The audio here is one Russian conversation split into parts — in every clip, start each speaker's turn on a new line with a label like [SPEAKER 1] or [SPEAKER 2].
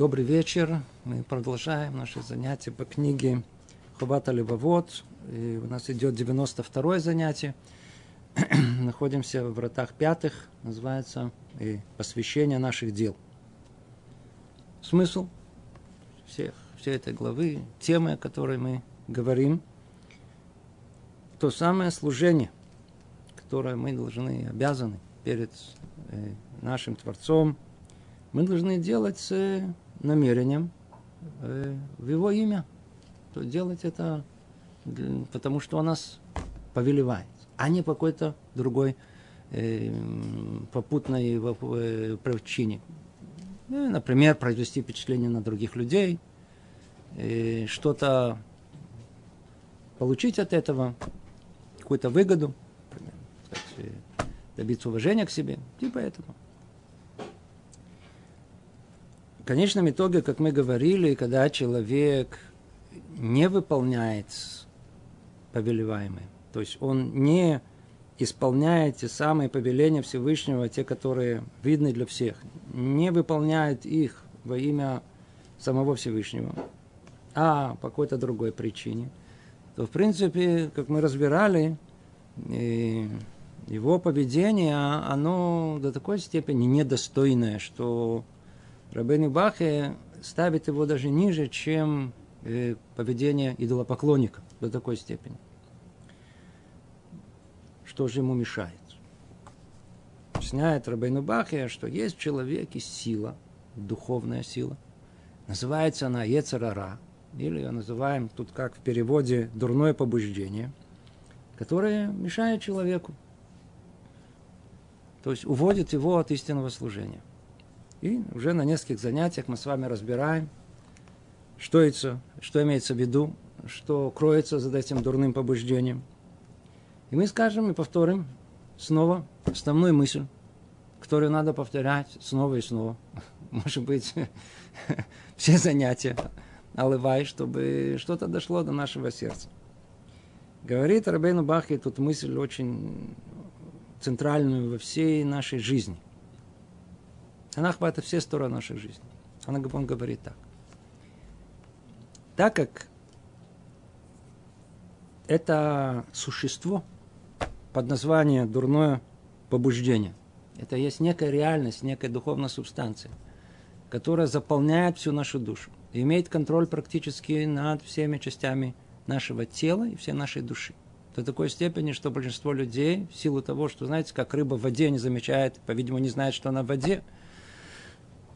[SPEAKER 1] Добрый вечер. Мы продолжаем наши занятия по книге Хубата Левовод. И у нас идет 92 занятие. Находимся в вратах пятых. Называется и посвящение наших дел. Смысл всех, всей этой главы, темы, о которой мы говорим, то самое служение, которое мы должны, обязаны перед э, нашим Творцом, мы должны делать намерением э, в его имя. То делать это потому, что он нас повелевает, а не по какой-то другой э, попутной э, причине. Ну, например, произвести впечатление на других людей, э, что-то получить от этого, какую-то выгоду, например, э, добиться уважения к себе, типа этого конечном итоге, как мы говорили, когда человек не выполняет повелеваемое, то есть он не исполняет те самые повеления Всевышнего, те, которые видны для всех, не выполняет их во имя самого Всевышнего, а по какой-то другой причине, то, в принципе, как мы разбирали, его поведение, оно до такой степени недостойное, что Рабейн Бахе ставит его даже ниже, чем э, поведение идолопоклонника до такой степени. Что же ему мешает? Объясняет Рабейну Бахе, что есть в человеке сила, духовная сила. Называется она Ецарара, или ее называем тут как в переводе дурное побуждение, которое мешает человеку. То есть уводит его от истинного служения. И уже на нескольких занятиях мы с вами разбираем, что, это, что имеется в виду, что кроется за этим дурным побуждением. И мы скажем и повторим снова основную мысль, которую надо повторять снова и снова. Может быть, все занятия наливай, чтобы что-то дошло до нашего сердца. Говорит Рабейну Бахи тут мысль очень центральную во всей нашей жизни – она охватывает все стороны нашей жизни. Она, он говорит так. Так как это существо под названием дурное побуждение, это есть некая реальность, некая духовная субстанция, которая заполняет всю нашу душу и имеет контроль практически над всеми частями нашего тела и всей нашей души. До такой степени, что большинство людей, в силу того, что, знаете, как рыба в воде не замечает, по-видимому, не знает, что она в воде,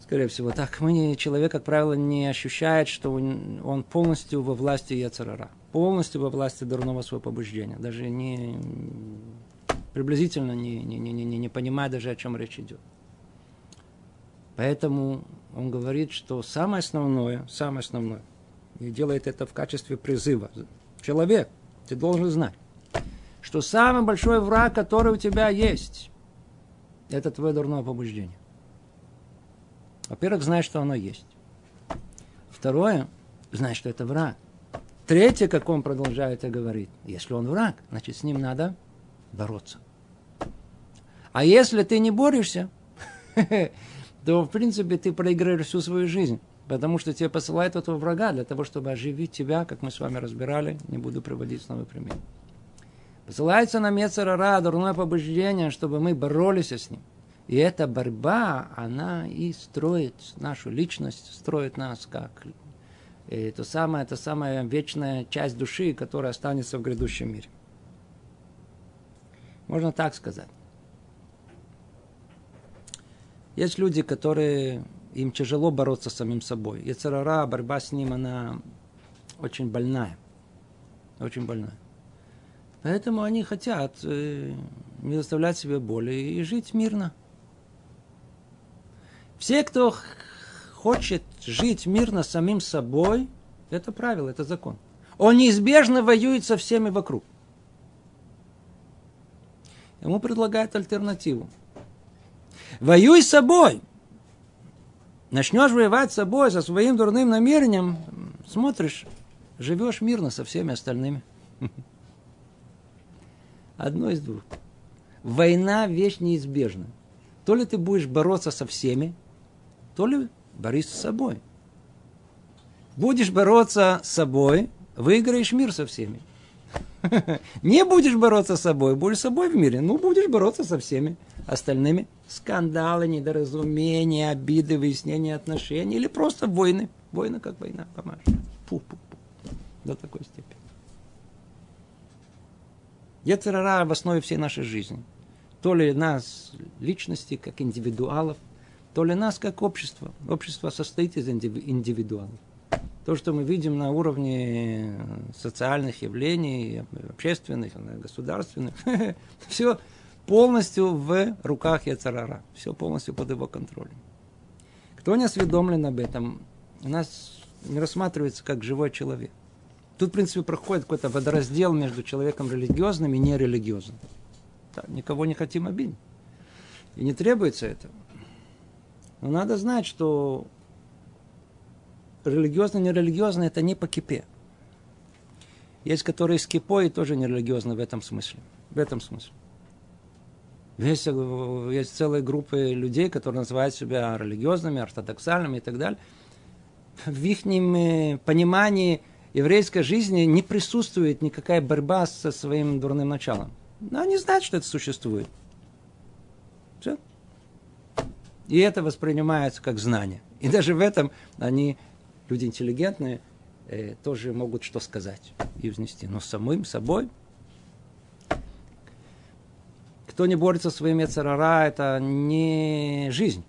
[SPEAKER 1] Скорее всего, так мы человек, как правило, не ощущает, что он полностью во власти Яцерара, полностью во власти дурного своего побуждения, даже не приблизительно не, не, не, не, не понимая даже, о чем речь идет. Поэтому он говорит, что самое основное, самое основное, и делает это в качестве призыва. Человек, ты должен знать, что самый большой враг, который у тебя есть, это твое дурное побуждение. Во-первых, знай, что оно есть. Второе, знай, что это враг. Третье, как он продолжает и говорит, если он враг, значит, с ним надо бороться. А если ты не борешься, то, в принципе, ты проиграешь всю свою жизнь. Потому что тебе посылают этого врага для того, чтобы оживить тебя, как мы с вами разбирали. Не буду приводить снова пример. Посылается нам Ецарара, дурное побуждение, чтобы мы боролись с ним. И эта борьба, она и строит нашу личность, строит нас как и это самая, это самая вечная часть души, которая останется в грядущем мире. Можно так сказать. Есть люди, которые им тяжело бороться с самим собой. И царара, борьба с ним, она очень больная. Очень больная. Поэтому они хотят э, не заставлять себе боли и жить мирно. Все, кто хочет жить мирно самим собой, это правило, это закон. Он неизбежно воюет со всеми вокруг. Ему предлагают альтернативу. Воюй с собой. Начнешь воевать с собой, со своим дурным намерением, смотришь, живешь мирно со всеми остальными. Одно из двух. Война вещь неизбежна. То ли ты будешь бороться со всеми, то ли борись с собой. Будешь бороться с собой, выиграешь мир со всеми. Не будешь бороться с собой, будешь с собой в мире, ну будешь бороться со всеми остальными. Скандалы, недоразумения, обиды, выяснения отношений или просто войны. Война как война, помашь. Пу-пу-пу. До такой степени. Ецерара в основе всей нашей жизни. То ли нас, личности, как индивидуалов, то ли нас, как общество. Общество состоит из индивидуалов. То, что мы видим на уровне социальных явлений, общественных, государственных, все полностью в руках Яцарара. Все полностью под его контролем. Кто не осведомлен об этом, у нас не рассматривается как живой человек. Тут, в принципе, проходит какой-то водораздел между человеком религиозным и нерелигиозным. Да, никого не хотим обидеть. И не требуется этого. Но надо знать, что религиозно, нерелигиозно это не по кипе. Есть, которые с кипой тоже нерелигиозны в этом смысле. В этом смысле. Есть, есть целые группы людей, которые называют себя религиозными, ортодоксальными и так далее. В их понимании – еврейской жизни не присутствует никакая борьба со своим дурным началом. Но они знают, что это существует. Все. И это воспринимается как знание. И даже в этом они, люди интеллигентные, э, тоже могут что сказать и взнести. Но самым собой кто не борется со своим Яцерара, это не жизнь.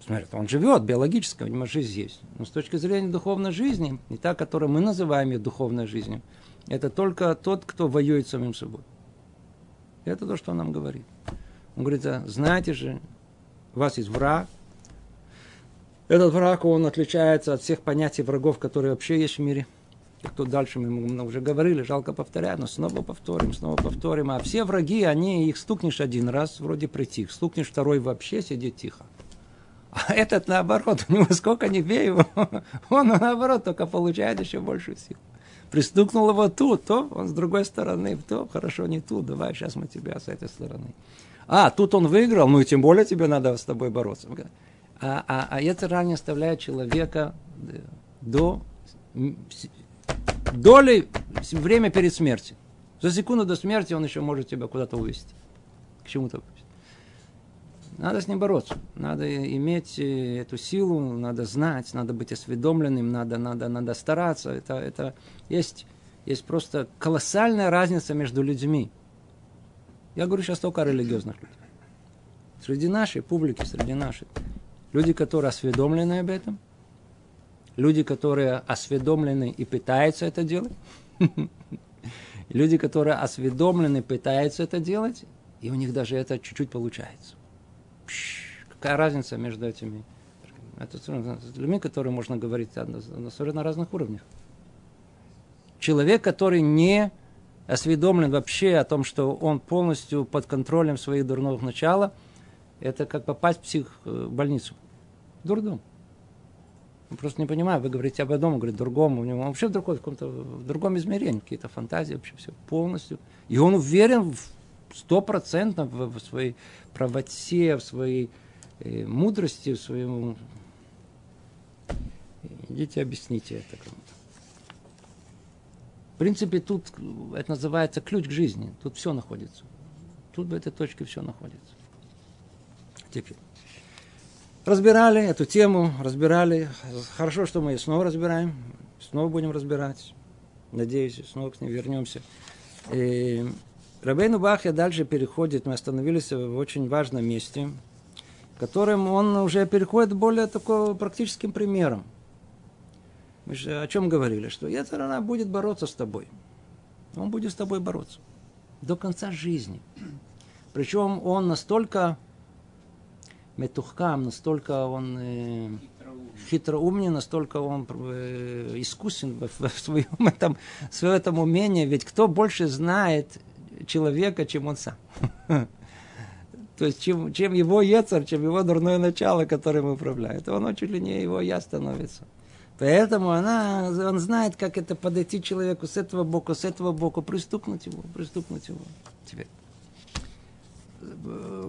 [SPEAKER 1] Смотрит, он живет, биологически, у него жизнь есть. Но с точки зрения духовной жизни, не та, которую мы называем ее духовной жизнью, это только тот, кто воюет с самим собой. Это то, что он нам говорит. Он говорит, знаете же, у вас есть враг. Этот враг, он отличается от всех понятий врагов, которые вообще есть в мире. И тут дальше мы уже говорили, жалко повторять, но снова повторим, снова повторим. А все враги, они их стукнешь один раз, вроде притих. Стукнешь второй вообще, сидит тихо. А этот наоборот, у него сколько не бей его, он наоборот только получает еще большую силу. Пристукнул его тут, то он с другой стороны, то хорошо не тут, давай сейчас мы тебя с этой стороны. А, тут он выиграл, ну и тем более тебе надо с тобой бороться. А, а, а это ранее оставляет человека э, до доли время перед смертью. За секунду до смерти он еще может тебя куда-то увести. К чему-то надо с ним бороться. Надо иметь э, эту силу, надо знать, надо быть осведомленным, надо, надо, надо стараться. Это, это есть, есть просто колоссальная разница между людьми. Я говорю сейчас только о религиозных людях. Среди нашей публики, среди нашей. Люди, которые осведомлены об этом, люди, которые осведомлены и пытаются это делать, люди, которые осведомлены, пытаются это делать, и у них даже это чуть-чуть получается. Какая разница между этими? Это с людьми, которые можно говорить на совершенно разных уровнях. Человек, который не осведомлен вообще о том, что он полностью под контролем своих дурных начала, это как попасть в психбольницу. Дурдом. Он просто не понимает, вы говорите об одном, он говорит другому, у него вообще в, другом, в, каком-то, в другом измерении, какие-то фантазии, вообще все полностью. И он уверен стопроцентно в, в своей правоте, в своей э, мудрости, в своем... Идите, объясните это кому-то. В принципе, тут это называется ключ к жизни. Тут все находится. Тут в этой точке все находится. Теперь. Разбирали эту тему, разбирали. Хорошо, что мы ее снова разбираем. Снова будем разбирать. Надеюсь, снова к ней вернемся. И Рабейну Бахья дальше переходит, мы остановились в очень важном месте, которым он уже переходит более такого практическим примером. Мы же о чем говорили? Что Ецарана будет бороться с тобой. Он будет с тобой бороться. До конца жизни. Причем он настолько метухкам, настолько он э, хитроумный, настолько он э, искусен в, в, своем этом, в этом умении. Ведь кто больше знает человека, чем он сам. То есть, чем, чем его яцер, чем его дурное начало, которым управляет, он чуть ли не его я становится. Поэтому она, он знает, как это подойти человеку с этого боку, с этого боку, пристукнуть его, пристукнуть его. Теперь.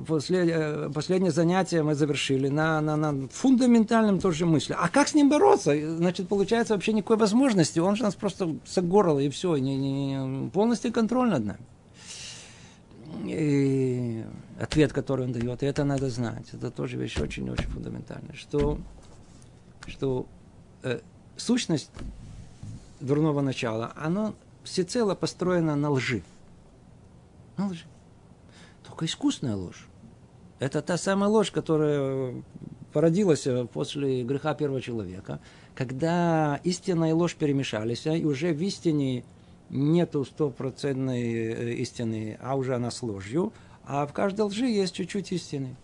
[SPEAKER 1] после, э, последнее занятие мы завершили на, на, на фундаментальном тоже мысли. А как с ним бороться? Значит, получается вообще никакой возможности. Он же нас просто загорал и все. Не, не, полностью контроль над нами. И ответ, который он дает, и это надо знать. Это тоже вещь очень-очень фундаментальная. Что, что э, сущность дурного начала, она всецело построена на лжи. На лжи только искусная ложь. Это та самая ложь, которая породилась после греха первого человека, когда истина и ложь перемешались, и уже в истине нету стопроцентной э, истины, а уже она с ложью, а в каждой лжи есть чуть-чуть истины.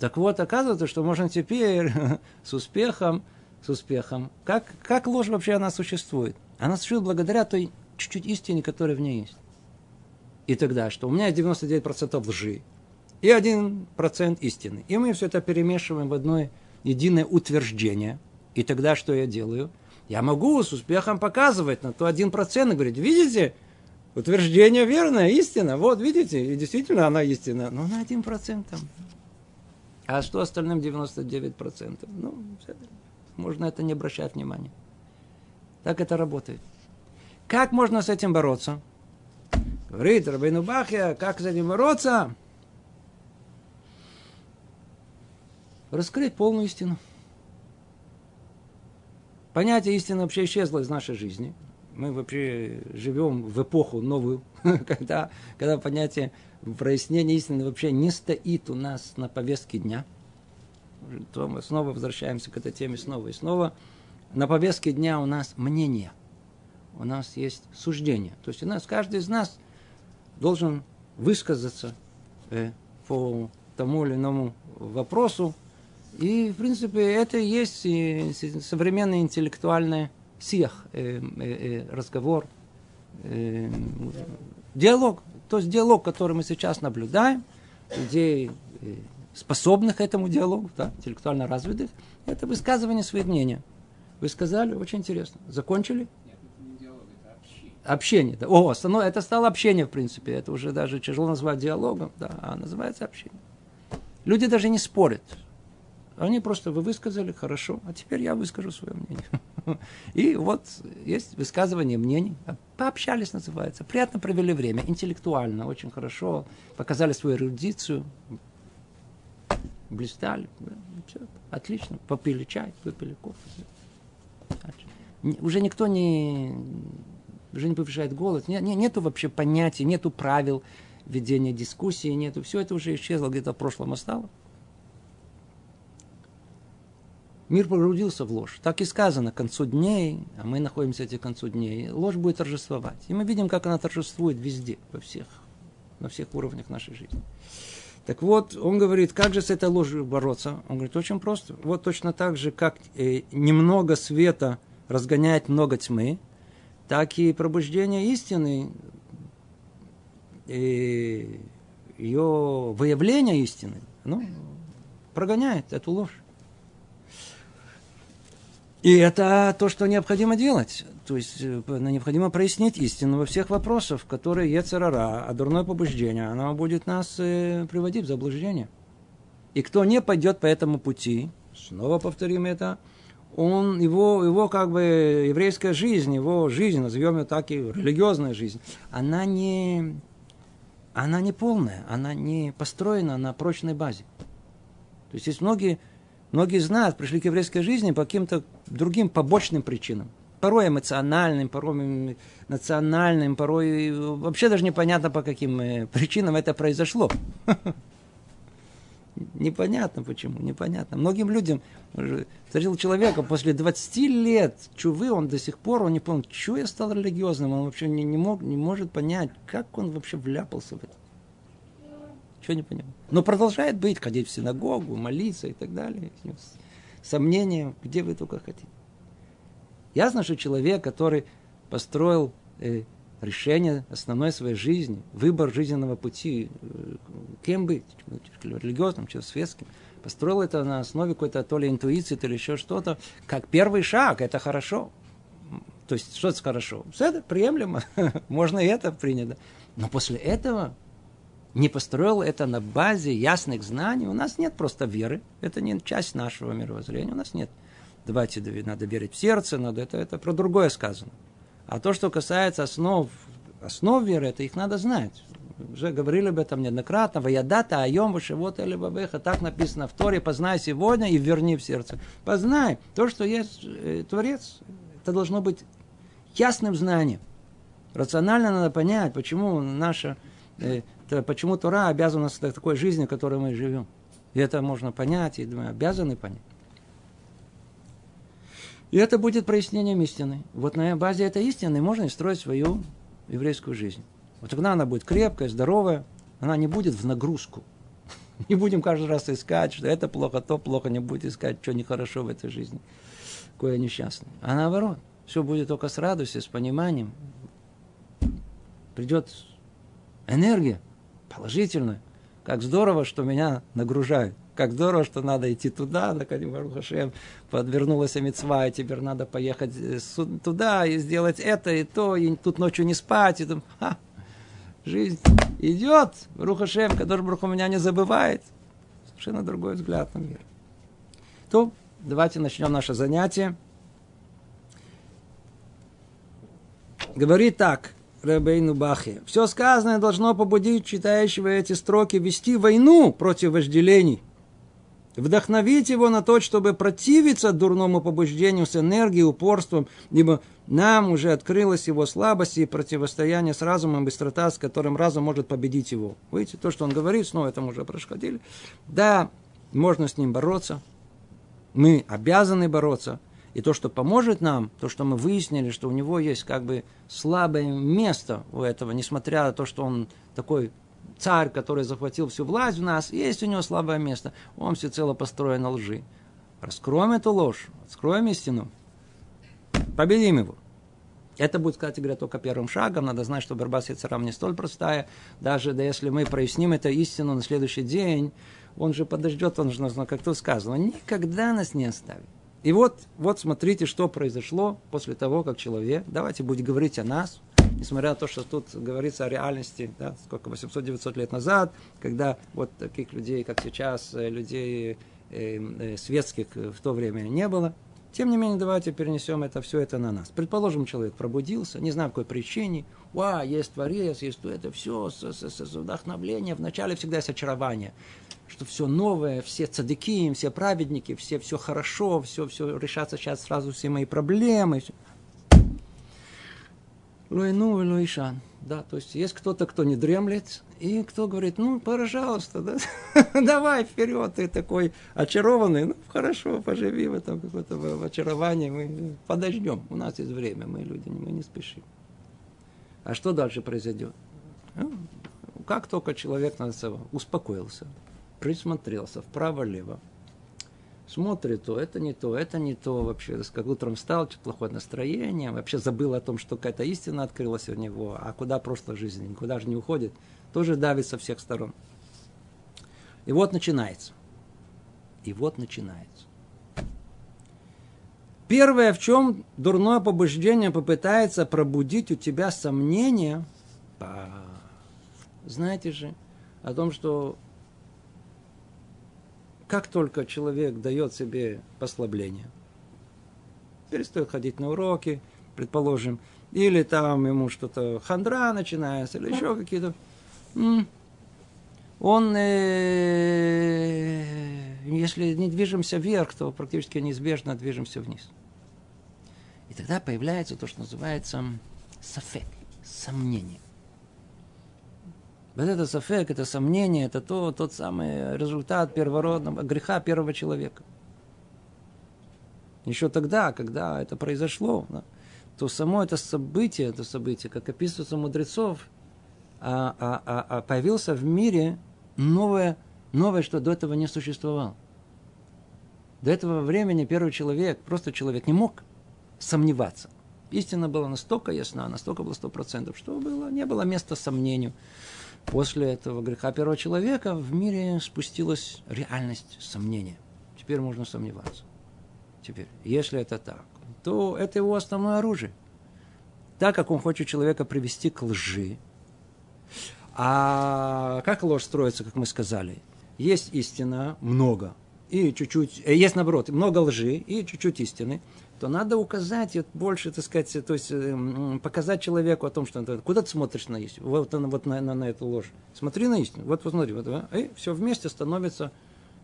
[SPEAKER 1] Так вот, оказывается, что можно теперь с успехом, с успехом, как, как ложь вообще она существует? Она существует благодаря той чуть-чуть истине, которая в ней есть. И тогда что? У меня 99% лжи и 1% истины. И мы все это перемешиваем в одно единое утверждение. И тогда что я делаю? Я могу с успехом показывать на то 1% и говорить, видите, утверждение верное, истина. Вот, видите, и действительно она истина. Но на 1%. А что остальным 99%? Ну, можно это не обращать внимания. Так это работает. Как можно с этим бороться? Говорит Рабейну Бахья, как с этим бороться? Раскрыть полную истину. Понятие истины вообще исчезло из нашей жизни. Мы вообще живем в эпоху новую, когда, когда понятие прояснения истины вообще не стоит у нас на повестке дня. То мы снова возвращаемся к этой теме снова и снова. На повестке дня у нас мнение. У нас есть суждение. То есть у нас, каждый из нас – должен высказаться э, по тому или иному вопросу. И, в принципе, это и есть и современный интеллектуальный сих, э, э, э, разговор, э, диалог. То есть диалог, который мы сейчас наблюдаем, людей, э, способных этому диалогу, да, интеллектуально развитых, это высказывание своих мнений. Вы сказали, очень интересно. Закончили? Общение. Да. О, это стало общение, в принципе. Это уже даже тяжело назвать диалогом, да, а называется общение. Люди даже не спорят. Они просто вы высказали, хорошо, а теперь я выскажу свое мнение. И вот есть высказывание мнений. Пообщались, называется. Приятно провели время, интеллектуально, очень хорошо. Показали свою эрудицию. Блистали. Все, отлично. Попили чай, выпили кофе. Уже никто не уже не повышает голос. Нет, нету вообще понятия, нету правил ведения дискуссии, нету. Все это уже исчезло, где-то в прошлом осталось. Мир погрузился в ложь. Так и сказано, к концу дней, а мы находимся в к концу дней, ложь будет торжествовать. И мы видим, как она торжествует везде, во всех, на всех уровнях нашей жизни. Так вот, он говорит, как же с этой ложью бороться? Он говорит, очень просто. Вот точно так же, как э, немного света разгоняет много тьмы, так и пробуждение истины, и ее выявление истины, ну, прогоняет эту ложь. И это то, что необходимо делать. То есть э, необходимо прояснить истину во всех вопросах, которые Ецерара, а дурное побуждение, оно будет нас э, приводить в заблуждение. И кто не пойдет по этому пути, снова повторим это, он, его, его как бы еврейская жизнь, его жизнь, назовем ее так и религиозная жизнь, она не, она не полная, она не построена на прочной базе. То есть есть многие, многие нас пришли к еврейской жизни по каким-то другим побочным причинам. Порой эмоциональным, порой национальным, порой вообще даже непонятно по каким э, причинам это произошло. Непонятно почему, непонятно. Многим людям, встретил человека после 20 лет чувы, он до сих пор, он не понял, что я стал религиозным, он вообще не, не, мог, не может понять, как он вообще вляпался в это. Чего не понял. Но продолжает быть, ходить в синагогу, молиться и так далее. Сомнения, где вы только хотите. Ясно, что человек, который построил э, решение основной своей жизни, выбор жизненного пути, э, кем быть, религиозным, чем светским, построил это на основе какой-то то ли интуиции, то ли еще что-то, как первый шаг, это хорошо. То есть, что это хорошо? Все это приемлемо, можно и это принято. Но после этого не построил это на базе ясных знаний, у нас нет просто веры. Это не часть нашего мировоззрения. У нас нет. Давайте, надо верить в сердце, надо это, это про другое сказано. А то, что касается основ, основ веры, это их надо знать. Уже говорили об этом неоднократно. Ваядата, айом, вот или бабеха. Так написано в Торе. Познай сегодня и верни в сердце. Познай то, что есть э, Творец. Это должно быть ясным знанием. Рационально надо понять, почему наша э, почему Тора обязана такой жизни, в которой мы живем. И это можно понять, и мы обязаны понять. И это будет прояснением истины. Вот на базе этой истины можно и строить свою еврейскую жизнь. Вот тогда она будет крепкая, здоровая, она не будет в нагрузку. Не будем каждый раз искать, что это плохо, то плохо, не будет искать, что нехорошо в этой жизни, какой я несчастный. А наоборот, все будет только с радостью, с пониманием. Придет энергия, положительную. Как здорово, что меня нагружают. Как здорово, что надо идти туда, наконец, Хашем, подвернулась мецва, и теперь надо поехать э, туда и сделать это и то, и тут ночью не спать. И там, ха, жизнь идет, Рухашем, который Брух меня не забывает. Совершенно другой взгляд на мир. То давайте начнем наше занятие. Говорит так – Рабейну Бахе. Все сказанное должно побудить читающего эти строки вести войну против вожделений. Вдохновить его на то, чтобы противиться дурному побуждению с энергией, упорством, ибо нам уже открылась его слабость и противостояние с разумом, быстрота, с которым разум может победить его. Видите, то, что он говорит, снова это мы уже происходили. Да, можно с ним бороться. Мы обязаны бороться – и то, что поможет нам, то, что мы выяснили, что у него есть как бы слабое место у этого, несмотря на то, что он такой царь, который захватил всю власть в нас, есть у него слабое место. Он всецело построен на лжи. Раскроем эту ложь, откроем истину, победим его. Это будет, кстати говоря, только первым шагом. Надо знать, что борьба с яцером не столь простая. Даже да, если мы проясним эту истину на следующий день, он же подождет, он же, как тут сказано, никогда нас не оставит. И вот, вот смотрите, что произошло после того, как человек, давайте будем говорить о нас, несмотря на то, что тут говорится о реальности, да, сколько, 800-900 лет назад, когда вот таких людей, как сейчас, э, людей э, э, светских в то время не было. Тем не менее, давайте перенесем это, все это на нас. Предположим, человек пробудился, не знаю, по какой причине. Ва, есть творец, есть то, это все с, с, с, с вдохновлением. Вначале всегда есть очарование что все новое, все цадыки, все праведники, все, все хорошо, все, все решатся сейчас сразу все мои проблемы. Луину и Луишан. Да, то есть есть кто-то, кто не дремлет, и кто говорит, ну, пожалуйста, да, давай вперед, ты такой очарованный, ну, хорошо, поживи в этом какое-то очаровании, мы подождем, у нас есть время, мы люди, мы не спешим. А что дальше произойдет? Ну, как только человек успокоился, присмотрелся вправо-лево, смотрит то, это не то, это не то, вообще, как утром встал, что-то плохое настроение, вообще забыл о том, что какая-то истина открылась у него, а куда просто жизнь, никуда же не уходит, тоже давит со всех сторон. И вот начинается. И вот начинается. Первое, в чем дурное побуждение попытается пробудить у тебя сомнения, знаете же, о том, что как только человек дает себе послабление, перестает ходить на уроки, предположим, или там ему что-то хандра начинается, или еще какие-то, он, э, если не движемся вверх, то практически неизбежно движемся вниз. И тогда появляется то, что называется сафек, сомнение. Вот это сафек, это сомнение, это то, тот самый результат первородного греха первого человека. Еще тогда, когда это произошло, то само это событие, это событие, как описывается у мудрецов, а, а, а, а появился в мире новое, новое, что до этого не существовало. До этого времени первый человек, просто человек, не мог сомневаться. Истина была настолько ясна, настолько была сто процентов, что было, не было места сомнению после этого греха первого человека в мире спустилась реальность сомнения. Теперь можно сомневаться. Теперь, если это так, то это его основное оружие. Так как он хочет человека привести к лжи, А как ложь строится, как мы сказали? Есть истина много, и чуть-чуть, э, есть наоборот, много лжи и чуть-чуть истины, то надо указать больше, так сказать, то есть э, показать человеку о том, что куда ты смотришь на истину, вот, вот на, на, на эту ложь. Смотри на истину, вот посмотри, вот, и все вместе становится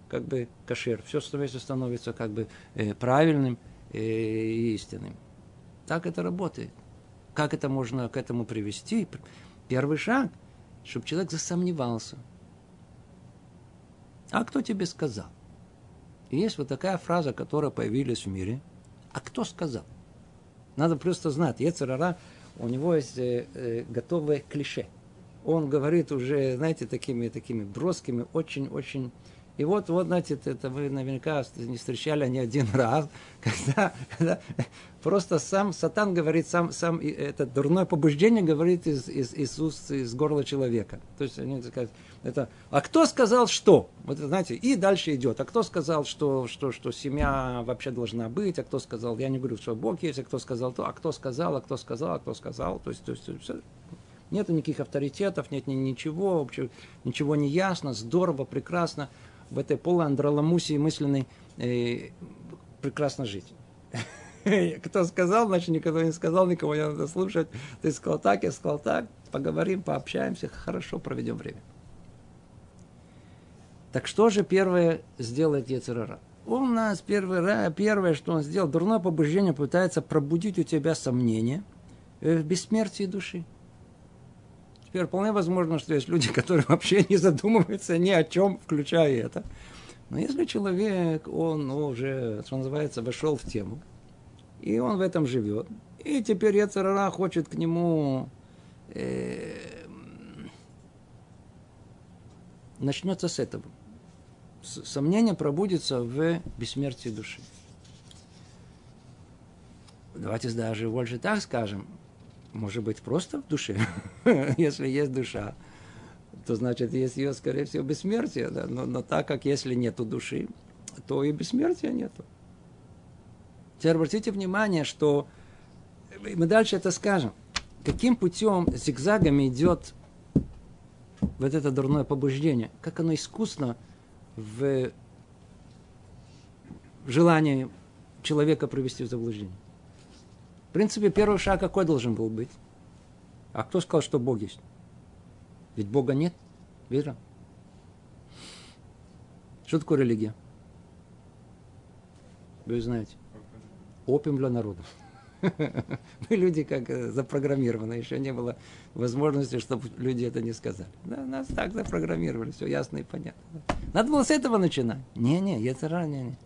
[SPEAKER 1] как бы кашер, все вместе становится как бы э, правильным э, и истинным. Так это работает. Как это можно к этому привести? Первый шаг, чтобы человек засомневался. А кто тебе сказал? Есть вот такая фраза, которая появилась в мире – а кто сказал? Надо просто знать. Ецерара, у него есть э, э, готовое клише. Он говорит уже, знаете, такими, такими броскими, очень-очень и вот, вот, знаете, это вы наверняка не встречали ни один раз, когда, когда просто сам Сатан говорит, сам, сам это дурное побуждение говорит из, из, из уст, из горла человека. То есть они сказать, это, а кто сказал что? Вот знаете, и дальше идет. А кто сказал, что, что, что семья вообще должна быть? А кто сказал, я не говорю, что Бог есть, а кто сказал то, а кто сказал, а кто сказал, а кто сказал. То есть, то есть все, нет никаких авторитетов, нет ничего, вообще, ничего не ясно, здорово, прекрасно в этой полуандроламусии мысленной э, прекрасно жить. Кто сказал, значит, никто не сказал, никого не надо слушать. Ты сказал так, я сказал так, поговорим, пообщаемся, хорошо проведем время. Так что же первое сделает Ецерара? Он нас первое, первое, что он сделал, дурное побуждение пытается пробудить у тебя сомнения в бессмертии души. Теперь вполне возможно, что есть люди, которые вообще не задумываются ни о чем, включая это. Но если человек, он уже, что называется, вошел в тему, и он в этом живет, и теперь Яцерара хочет к нему э, начнется с этого. Сомнение пробудится в бессмертии души. Давайте даже больше так скажем может быть, просто в душе. если есть душа, то значит, есть ее, скорее всего, бессмертие. Да? Но, но так как если нету души, то и бессмертия нету. Теперь обратите внимание, что мы дальше это скажем. Каким путем зигзагами идет вот это дурное побуждение? Как оно искусно в желании человека привести в заблуждение. В принципе, первый шаг какой должен был быть? А кто сказал, что Бог есть? Ведь Бога нет, вера. Что такое религия? Вы знаете. Опиум для народа. Мы люди как э, запрограммированы, еще не было возможности, чтобы люди это не сказали. Да, нас так запрограммировали, все ясно и понятно. Надо было с этого начинать. Не-не, это ранее. Не.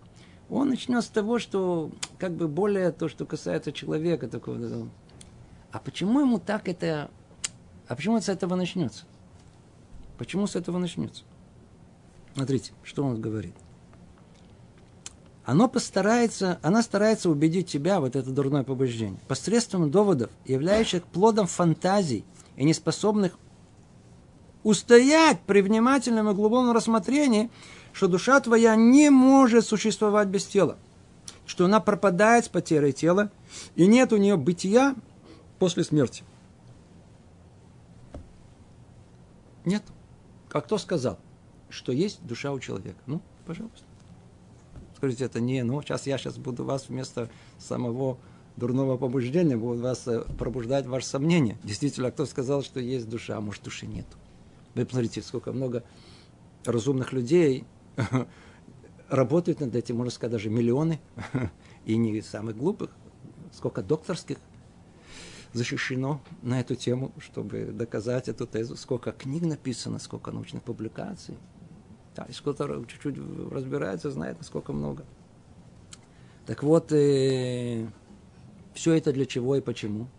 [SPEAKER 1] Он начнет с того, что как бы более то, что касается человека такого. А почему ему так это... А почему с этого начнется? Почему с этого начнется? Смотрите, что он говорит. Оно постарается, она старается убедить тебя, вот это дурное побуждение, посредством доводов, являющих плодом фантазий и неспособных устоять при внимательном и глубоком рассмотрении что душа твоя не может существовать без тела, что она пропадает с потерей тела, и нет у нее бытия после смерти. Нет. А кто сказал, что есть душа у человека? Ну, пожалуйста. Скажите, это не, ну, сейчас я сейчас буду вас вместо самого дурного побуждения, буду вас э, пробуждать ваше сомнение. Действительно, кто сказал, что есть душа, а может души нет? Вы посмотрите, сколько много разумных людей работают над этим, можно сказать, даже миллионы, и не самых глупых, сколько докторских защищено на эту тему, чтобы доказать эту тезу, сколько книг написано, сколько научных публикаций. Да, и кто-то чуть-чуть разбирается, знает, насколько много. Так вот, э, все это для чего и почему –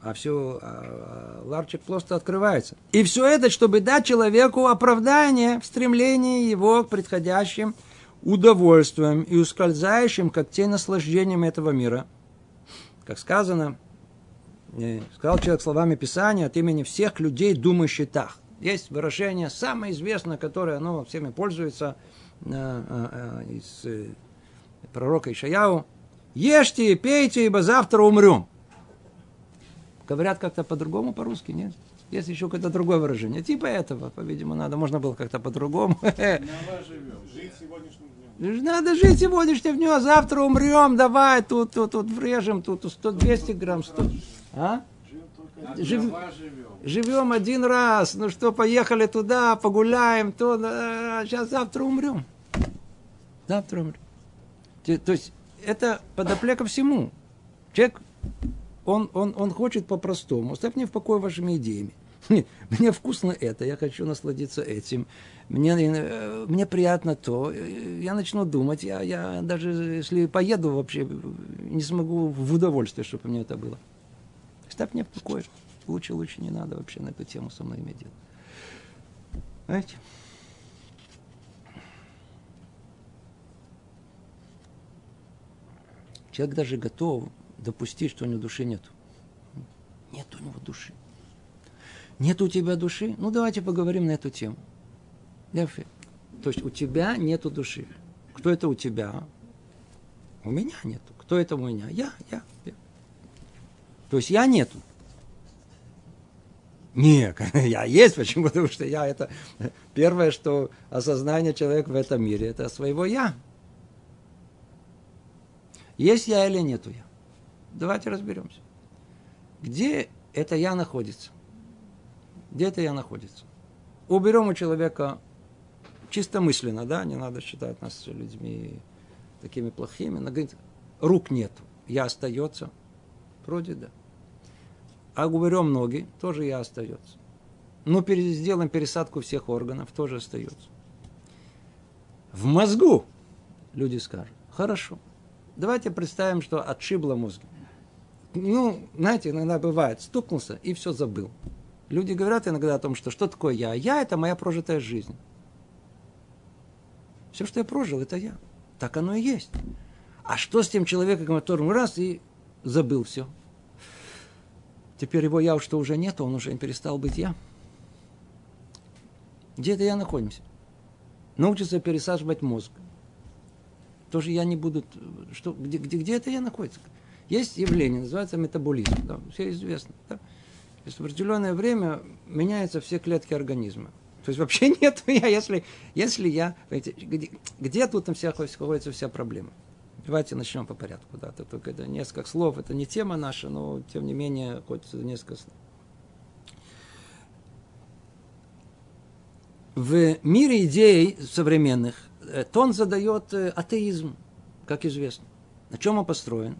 [SPEAKER 1] а все, а, ларчик просто открывается. И все это, чтобы дать человеку оправдание в стремлении его к предходящим удовольствиям и ускользающим, как тень наслаждением этого мира. Как сказано, э, сказал человек словами Писания от имени всех людей, думающих так. Есть выражение, самое известное, которое оно всеми пользуется, э, э, из пророка Ишаяу. Ешьте, пейте, ибо завтра умрем. Говорят как-то по-другому по-русски, нет? Есть еще какое-то другое выражение. Типа этого, по-видимому, надо. Можно было как-то по-другому. Жить сегодняшним днем. Надо жить сегодняшним днем, а завтра умрем, давай, тут, тут, тут врежем, тут 100, 200 грамм, 100. А? Жив... Живем один раз, ну что, поехали туда, погуляем, то, а, сейчас завтра умрем. Завтра умрем. То есть, это подоплека всему. Человек он, он, он хочет по-простому. Оставь мне в покое вашими идеями. Мне вкусно это, я хочу насладиться этим. Мне, э, мне приятно то. Я начну думать, я, я даже если поеду вообще, не смогу в удовольствие, чтобы мне это было. Оставь мне в покое. Лучше, лучше не надо вообще на эту тему со мной иметь дело. Знаете? Человек даже готов допустить, что у него души нет. Нет у него души. Нет у тебя души? Ну, давайте поговорим на эту тему. То есть у тебя нету души. Кто это у тебя? У меня нету. Кто это у меня? Я, я, я. То есть я нету. Нет, я есть. Почему? Потому что я это первое, что осознание человека в этом мире, это своего я. Есть я или нету я? Давайте разберемся. Где это я находится? Где это я находится? Уберем у человека чисто мысленно, да, не надо считать нас людьми такими плохими. Но говорит, рук нет, я остается. Вроде да. А уберем ноги, тоже я остается. Ну, сделаем пересадку всех органов, тоже остается. В мозгу люди скажут, хорошо, давайте представим, что отшибло мозг ну, знаете, иногда бывает, стукнулся и все забыл. Люди говорят иногда о том, что что такое я? Я – это моя прожитая жизнь. Все, что я прожил, это я. Так оно и есть. А что с тем человеком, которому раз и забыл все? Теперь его я что уже нет, он уже перестал быть я. Где это я находимся? Научиться пересаживать мозг. Тоже я не буду... Что, где, где, где это я находится? Есть явление, называется метаболизм. Да, все известно. Да? То определенное время меняются все клетки организма. То есть вообще нет я, если, если я... Где, где тут там вся, находится вся проблема? Давайте начнем по порядку. Да, только это несколько слов, это не тема наша, но тем не менее хочется несколько слов. В мире идей современных э, тон задает э, атеизм, как известно. На чем он построен?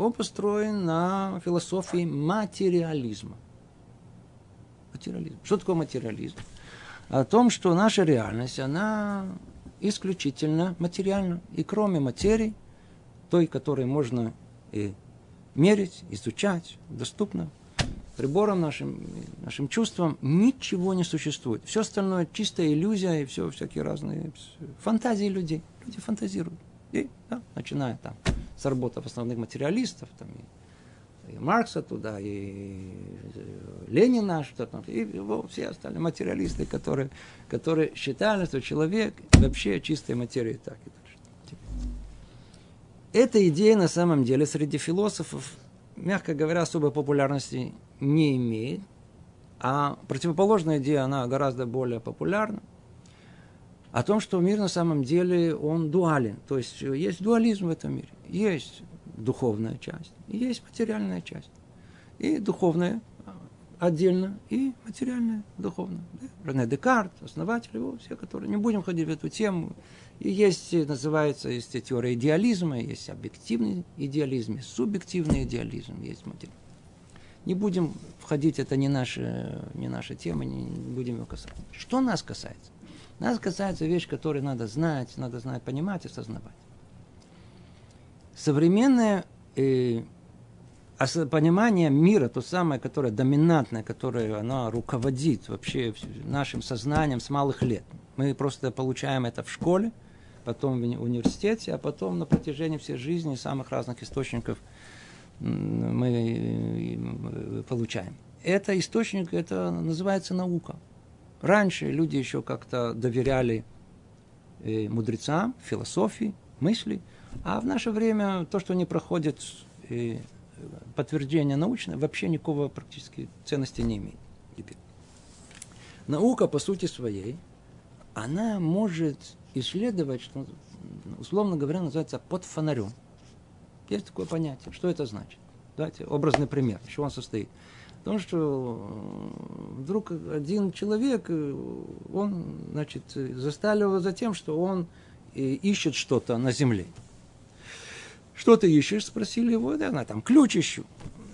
[SPEAKER 1] Он построен на философии материализма. Материализм. Что такое материализм? О том, что наша реальность, она исключительно материальна. И кроме материи, той, которой можно и мерить, изучать, доступно, приборам нашим, нашим чувствам, ничего не существует. Все остальное чистая иллюзия и все всякие разные фантазии людей. Люди фантазируют. И, да, начиная там с работы основных материалистов, там, и, и Маркса туда, и Ленина, что там, и его, все остальные материалисты, которые, которые считали, что человек вообще чистая материя. Так, и так. Эта идея на самом деле среди философов, мягко говоря, особой популярности не имеет, а противоположная идея, она гораздо более популярна о том, что мир на самом деле, он дуален. То есть есть дуализм в этом мире. Есть духовная часть, есть материальная часть. И духовная отдельно, и материальная духовная. Да? Рене Декарт, основатель его, все, которые... Не будем ходить в эту тему. И есть, называется, есть теория идеализма, есть объективный идеализм, есть субъективный идеализм, есть материальный. Не будем входить, это не наша, не наша тема, не будем его касаться. Что нас касается? Нас касается вещь, которую надо знать, надо знать, понимать и осознавать. Современное э, понимание мира, то самое, которое доминантное, которое оно руководит вообще нашим сознанием с малых лет. Мы просто получаем это в школе, потом в университете, а потом на протяжении всей жизни самых разных источников мы э, получаем. Это источник, это называется наука. Раньше люди еще как-то доверяли э, мудрецам, философии, мысли, а в наше время то, что они проходят э, подтверждение научное вообще никакого практически ценности не имеет. Наука, по сути своей, она может исследовать, что, условно говоря, называется под фонарем. Есть такое понятие. Что это значит? Давайте образный пример. Из чего он состоит? Том, что э, вдруг один человек, э, он, значит, заставил его за тем, что он э, ищет что-то на земле. Что ты ищешь? Спросили его. Да, она там, ключ ищу.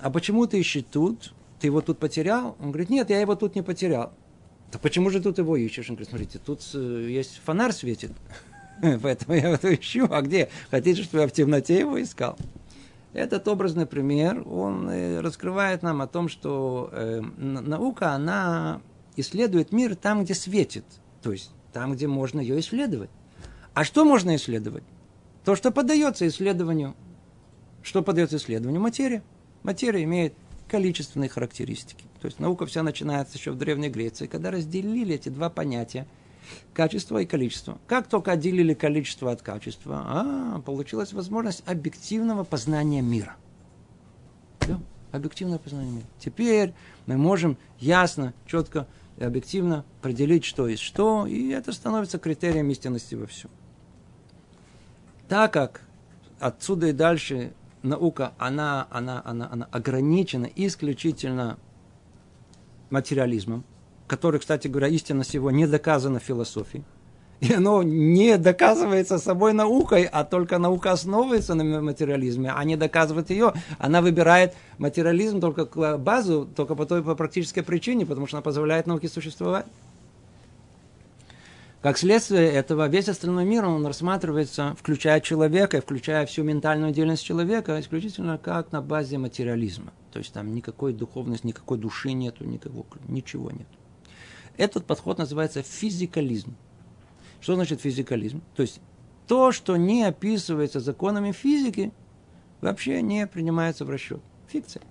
[SPEAKER 1] А почему ты ищешь тут? Ты его тут потерял? Он говорит, нет, я его тут не потерял. Да почему же тут его ищешь? Он говорит, смотрите, тут есть фонарь светит. Поэтому я его ищу. А где? Хотите, чтобы я в темноте его искал? Этот образный пример, он э, раскрывает нам о том, что э, наука, она исследует мир там, где светит. То есть там, где можно ее исследовать. А что можно исследовать? То, что поддается исследованию. Что поддается исследованию? Материя. Материя имеет количественные характеристики. То есть наука вся начинается еще в Древней Греции, когда разделили эти два понятия – качество и количество. Как только отделили количество от качества, а, получилась возможность объективного познания мира. Да, объективное познание мира. Теперь мы можем ясно, четко и объективно определить, что есть что, и это становится критерием истинности во всем. Так как отсюда и дальше наука, она, она, она, она ограничена исключительно материализмом, который, кстати говоря, истинность его не доказана в философии. И оно не доказывается собой наукой, а только наука основывается на материализме, а не доказывает ее. Она выбирает материализм только к базу, только по той по практической причине, потому что она позволяет науке существовать. Как следствие этого, весь остальной мир, он рассматривается, включая человека, включая всю ментальную деятельность человека, исключительно как на базе материализма. То есть там никакой духовности, никакой души нету, никакого, ничего нет. Этот подход называется физикализм. Что значит физикализм? То есть то, что не описывается законами физики, вообще не принимается в расчет. Фикция.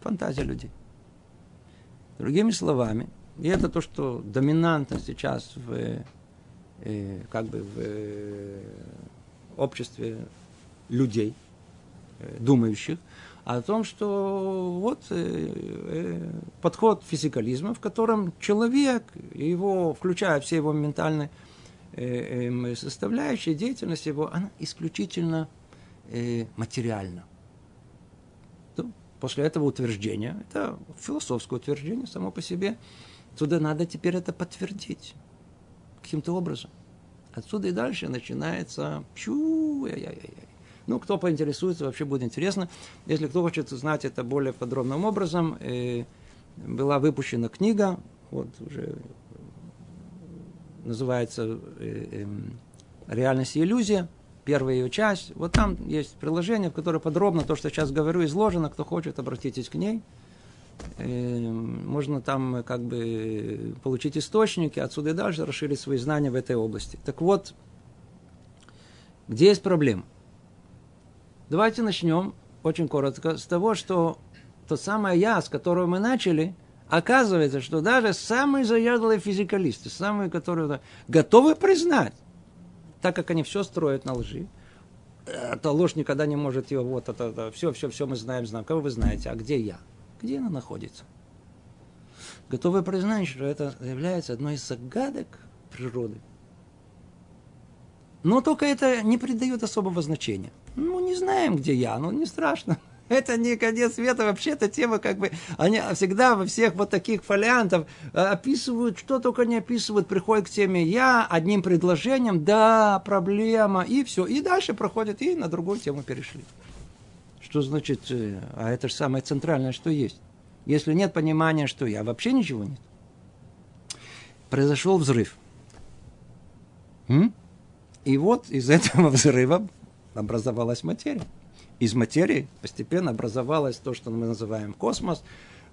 [SPEAKER 1] Фантазия людей. Другими словами, и это то, что доминантно сейчас в, э, как бы в э, обществе людей, э, думающих, о том, что вот э, э, подход физикализма, в котором человек, его, включая все его ментальные э, э, составляющие, деятельность его, она исключительно материальна. После этого утверждения, это философское утверждение само по себе, туда надо теперь это подтвердить каким-то образом. Отсюда и дальше начинается чу, яй яй яй ну, кто поинтересуется, вообще будет интересно. Если кто хочет знать это более подробным образом, э, была выпущена книга, вот уже называется э, э, «Реальность и иллюзия», первая ее часть. Вот там есть приложение, в которое подробно то, что сейчас говорю, изложено. Кто хочет, обратитесь к ней. Э, можно там как бы получить источники, отсюда и дальше расширить свои знания в этой области. Так вот, где есть проблема? Давайте начнем очень коротко с того, что то самое «я», с которого мы начали, оказывается, что даже самые заядлые физикалисты, самые, которые готовы признать, так как они все строят на лжи, эта ложь никогда не может ее, вот это, это все, все, все мы знаем, знаем. Кого вы знаете, а где я? Где она находится? Готовы признать, что это является одной из загадок природы. Но только это не придает особого значения. Ну, не знаем, где я, но не страшно. Это не конец света, вообще эта тема как бы, они всегда во всех вот таких фолиантов э, описывают, что только не описывают, приходят к теме я одним предложением, да, проблема, и все, и дальше проходят, и на другую тему перешли. Что значит, э, а это же самое центральное, что есть. Если нет понимания, что я, вообще ничего нет. Произошел взрыв. М? И вот из этого взрыва образовалась материя. Из материи постепенно образовалось то, что мы называем космос,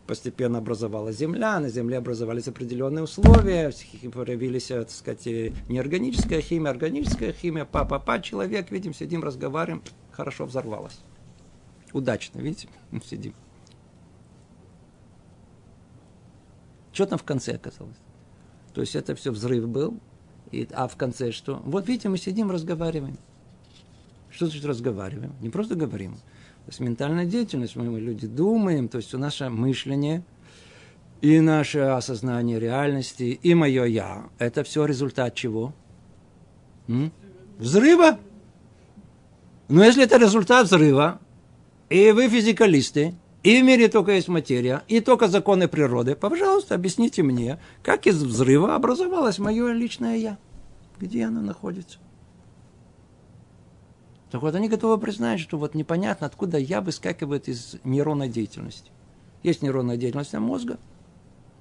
[SPEAKER 1] постепенно образовалась Земля, на Земле образовались определенные условия, появились, так сказать, неорганическая химия, органическая химия, папа-па, человек, видим, сидим, разговариваем, хорошо взорвалась. Удачно, видите, сидим. Что там в конце оказалось? То есть это все взрыв был, и, а в конце что? Вот видите, мы сидим, разговариваем. Что значит разговариваем? Не просто говорим. То есть ментальная деятельность, мы, мы люди думаем, то есть наше мышление и наше осознание реальности, и мое «я» – это все результат чего? М? Взрыва. Но если это результат взрыва, и вы физикалисты, и в мире только есть материя, и только законы природы, пожалуйста, объясните мне, как из взрыва образовалось мое личное «я». Где оно находится? Так вот, они готовы признать, что вот непонятно, откуда я выскакивает из нейронной деятельности. Есть нейронная деятельность мозга,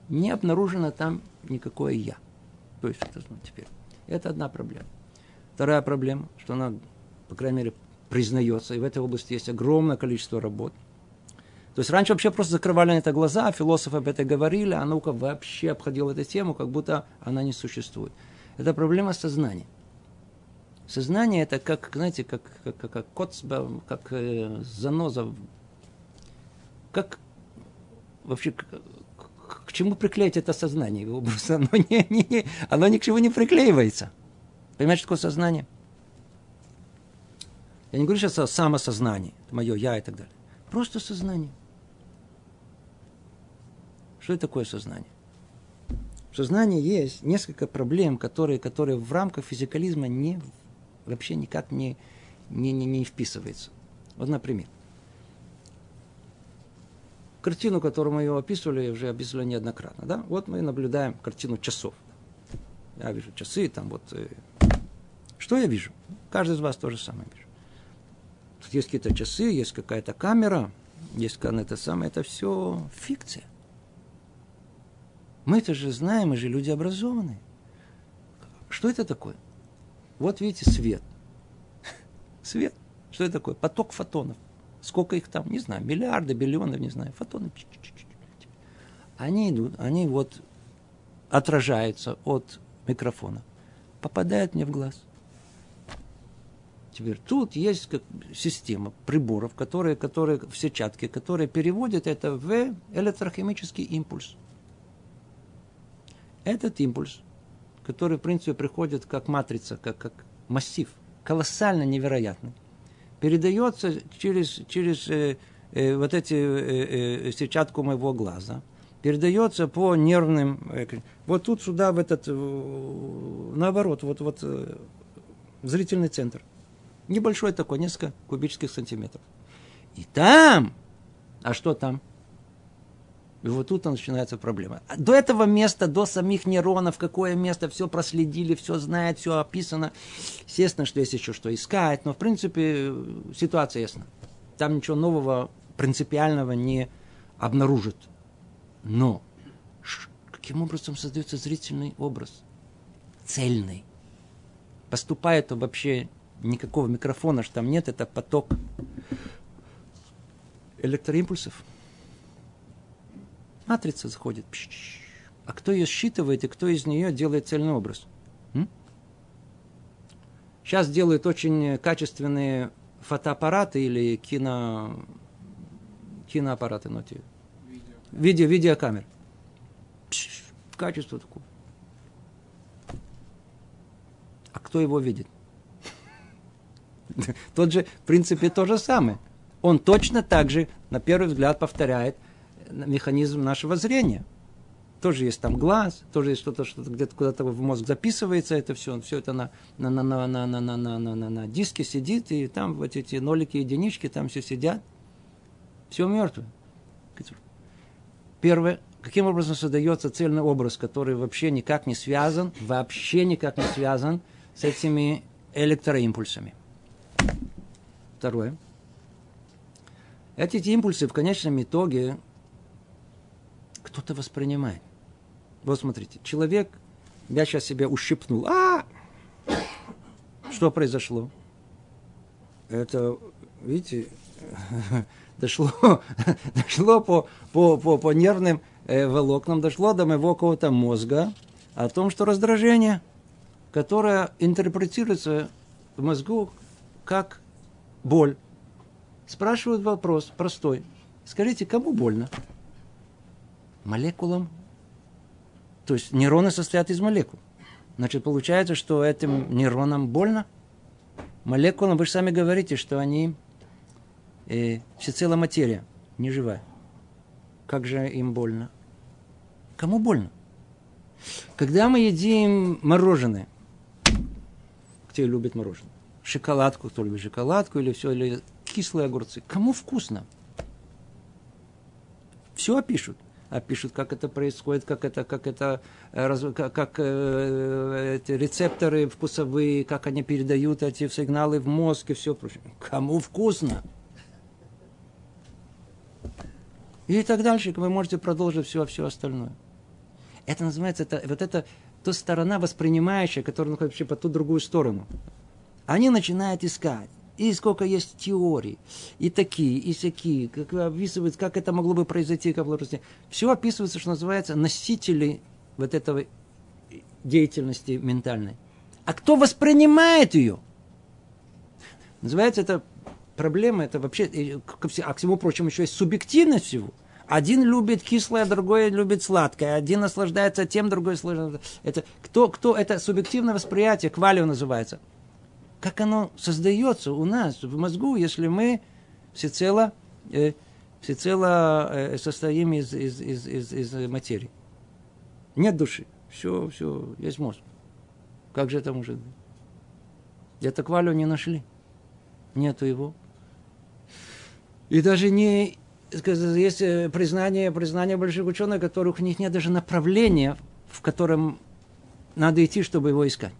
[SPEAKER 1] не обнаружено там никакое «я». То есть, это, ну, теперь, это одна проблема. Вторая проблема, что она, по крайней мере, признается, и в этой области есть огромное количество работ. То есть раньше вообще просто закрывали на это глаза, философы об этом говорили, а наука вообще обходила эту тему, как будто она не существует. Это проблема сознания. Сознание это как, знаете, как, как, как, как коцба, как э, заноза. Как вообще к, к, к чему приклеить это сознание? Оно, не, не, оно ни к чему не приклеивается. Понимаете, что такое сознание? Я не говорю сейчас о самосознании, мое я и так далее. Просто сознание. Что это такое сознание? В сознании есть несколько проблем, которые, которые в рамках физикализма не, вообще никак не, не, не, не вписываются. Вот, например, картину, которую мы ее описывали, уже описывали неоднократно. Да? Вот мы наблюдаем картину часов. Я вижу часы, там вот... Э, что я вижу? Каждый из вас то же самое вижу. Тут есть какие-то часы, есть какая-то камера, есть это самое, это все фикция. Мы это же знаем, мы же люди образованные. Что это такое? Вот видите, свет. Свет. Что это такое? Поток фотонов. Сколько их там? Не знаю. Миллиарды, биллионы, не знаю. Фотоны. Они идут, они вот отражаются от микрофона. Попадают мне в глаз. Теперь тут есть как система приборов, которые, которые в сетчатке, которые переводят это в электрохимический импульс. Этот импульс, который, в принципе, приходит как матрица, как, как массив, колоссально невероятный, передается через, через э, э, вот эти э, э, сетчатку моего глаза, передается по нервным... Э, вот тут сюда, в этот... Э, наоборот, вот, вот э, зрительный центр. Небольшой такой, несколько кубических сантиметров. И там... А что там? И вот тут начинается проблема. До этого места, до самих нейронов, какое место, все проследили, все знает, все описано. Естественно, что есть еще что искать, но в принципе ситуация ясна. Там ничего нового, принципиального не обнаружит. Но каким образом создается зрительный образ? Цельный. Поступает вообще никакого микрофона, что там нет, это поток электроимпульсов. Матрица заходит. А кто ее считывает и кто из нее делает цельный образ? М? Сейчас делают очень качественные фотоаппараты или кино... киноаппараты, ну, те... видео, видеокамер. Качество такое. А кто его видит? Тот же, в принципе, то же самое. Он точно так же, на первый взгляд, повторяет механизм нашего зрения. Тоже есть там глаз, тоже есть что-то, что-то где-то куда-то в мозг записывается это все, все это на, на, на, на, на, на, на, на, на, на, на диске сидит, и там вот эти нолики, единички, там все сидят. Все мертвое. Первое, каким образом создается цельный образ, который вообще никак не связан, вообще никак не связан с этими электроимпульсами. Второе. Эти импульсы в конечном итоге кто-то воспринимает. Вот смотрите, человек, я сейчас себя ущипнул. А! Что произошло? Это, видите, дошло, дошло по, по, по, по нервным э, волокнам, дошло до моего какого-то мозга о том, что раздражение, которое интерпретируется в мозгу как боль. Спрашивают вопрос простой. Скажите, кому больно? Молекулам. То есть нейроны состоят из молекул. Значит, получается, что этим нейронам больно. Молекулам, вы же сами говорите, что они э, всецело материя, не живая. Как же им больно? Кому больно? Когда мы едим мороженое, кто любит мороженое? Шоколадку, кто любит шоколадку, или все, или кислые огурцы. Кому вкусно? Все пишут. А пишут, как это происходит, как это, как это, э, как, как э, эти рецепторы вкусовые, как они передают эти сигналы в мозг и все прочее. Кому вкусно? И так дальше. Вы можете продолжить все, все остальное. Это называется, это, вот это та сторона воспринимающая, которая находится вообще по ту другую сторону. Они начинают искать. И сколько есть теорий, и такие, и всякие, как описывают, как это могло бы произойти, как могло произойти. Все описывается, что называется, носители вот этого деятельности ментальной. А кто воспринимает ее? Называется это проблема, это вообще, а к всему прочему, еще есть субъективность всего. Один любит кислое, другой любит сладкое. Один наслаждается тем, другой наслаждается. Это, кто, кто, это субъективное восприятие, квалио называется – как оно создается у нас в мозгу, если мы всецело, э, всецело э, состоим из, из, из, из, из материи. Нет души. Все, все, есть мозг. Как же это может быть? Это квалю не нашли. Нету его. И даже не есть э, признание, признание больших ученых, которых у них нет даже направления, в котором надо идти, чтобы его искать.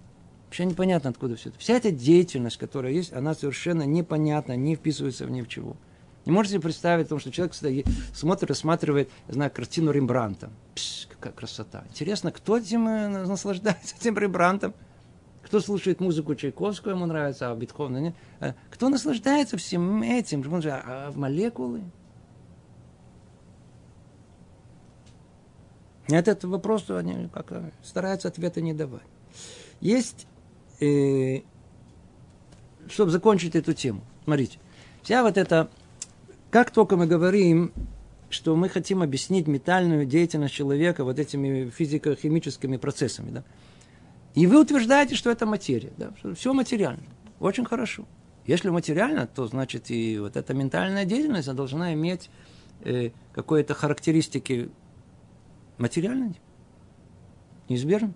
[SPEAKER 1] Вообще непонятно, откуда все это. Вся эта деятельность, которая есть, она совершенно непонятна, не вписывается в ни в чего. Не можете себе представить, потому что человек стоит, смотрит, рассматривает, я знаю, картину Рембранта. Пш, какая красота. Интересно, кто этим э, наслаждается, этим Рембрантом? Кто слушает музыку Чайковского, ему нравится, а Бетховена нет? Э, кто наслаждается всем этим? А, а молекулы? Этот вопрос они как стараются ответа не давать. Есть э, чтобы закончить эту тему. Смотрите, вся вот эта, как только мы говорим, что мы хотим объяснить метальную деятельность человека вот этими физико-химическими процессами, да, и вы утверждаете, что это материя, да, все материально. Очень хорошо. Если материально, то значит и вот эта ментальная деятельность она должна иметь э, какие-то характеристики материальной. Неизбежно.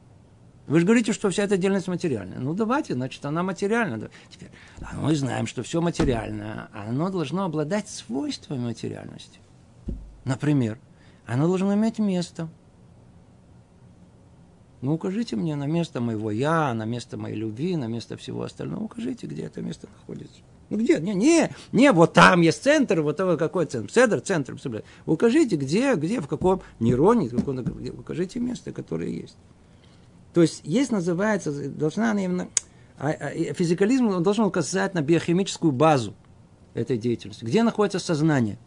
[SPEAKER 1] Вы же говорите, что вся эта отдельность материальная. Ну, давайте, значит, она материальна. Теперь, а мы знаем, что все материальное, оно должно обладать свойствами материальности. Например, оно должно иметь место. Ну, укажите мне на место моего я, на место моей любви, на место всего остального. Укажите, где это место находится. Ну где? Не, не, не, вот там есть центр, вот того какой центр? Центр, центр. Укажите, где, где, в каком нейроне, в каком, укажите место, которое есть. То есть есть, называется, должна она именно... А, а, физикализм он должен указать на биохимическую базу этой деятельности. Где находится сознание?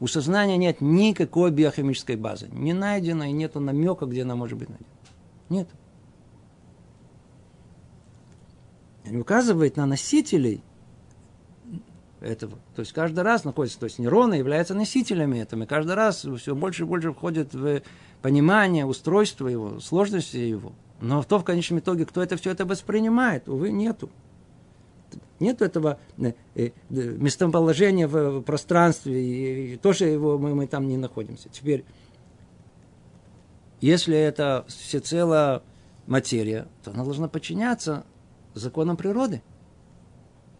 [SPEAKER 1] У сознания нет никакой биохимической базы. Не найдено и нет намека, где она может быть найдена. Нет. Он указывает на носителей этого. То есть каждый раз находится, то есть нейроны являются носителями этого. И каждый раз все больше и больше входит в понимание устройства его, сложности его. Но то в конечном итоге, кто это все это воспринимает, увы, нету. Нет этого э, э, местоположения в пространстве, и тоже его мы, мы там не находимся. Теперь, если это всецело материя, то она должна подчиняться законам природы.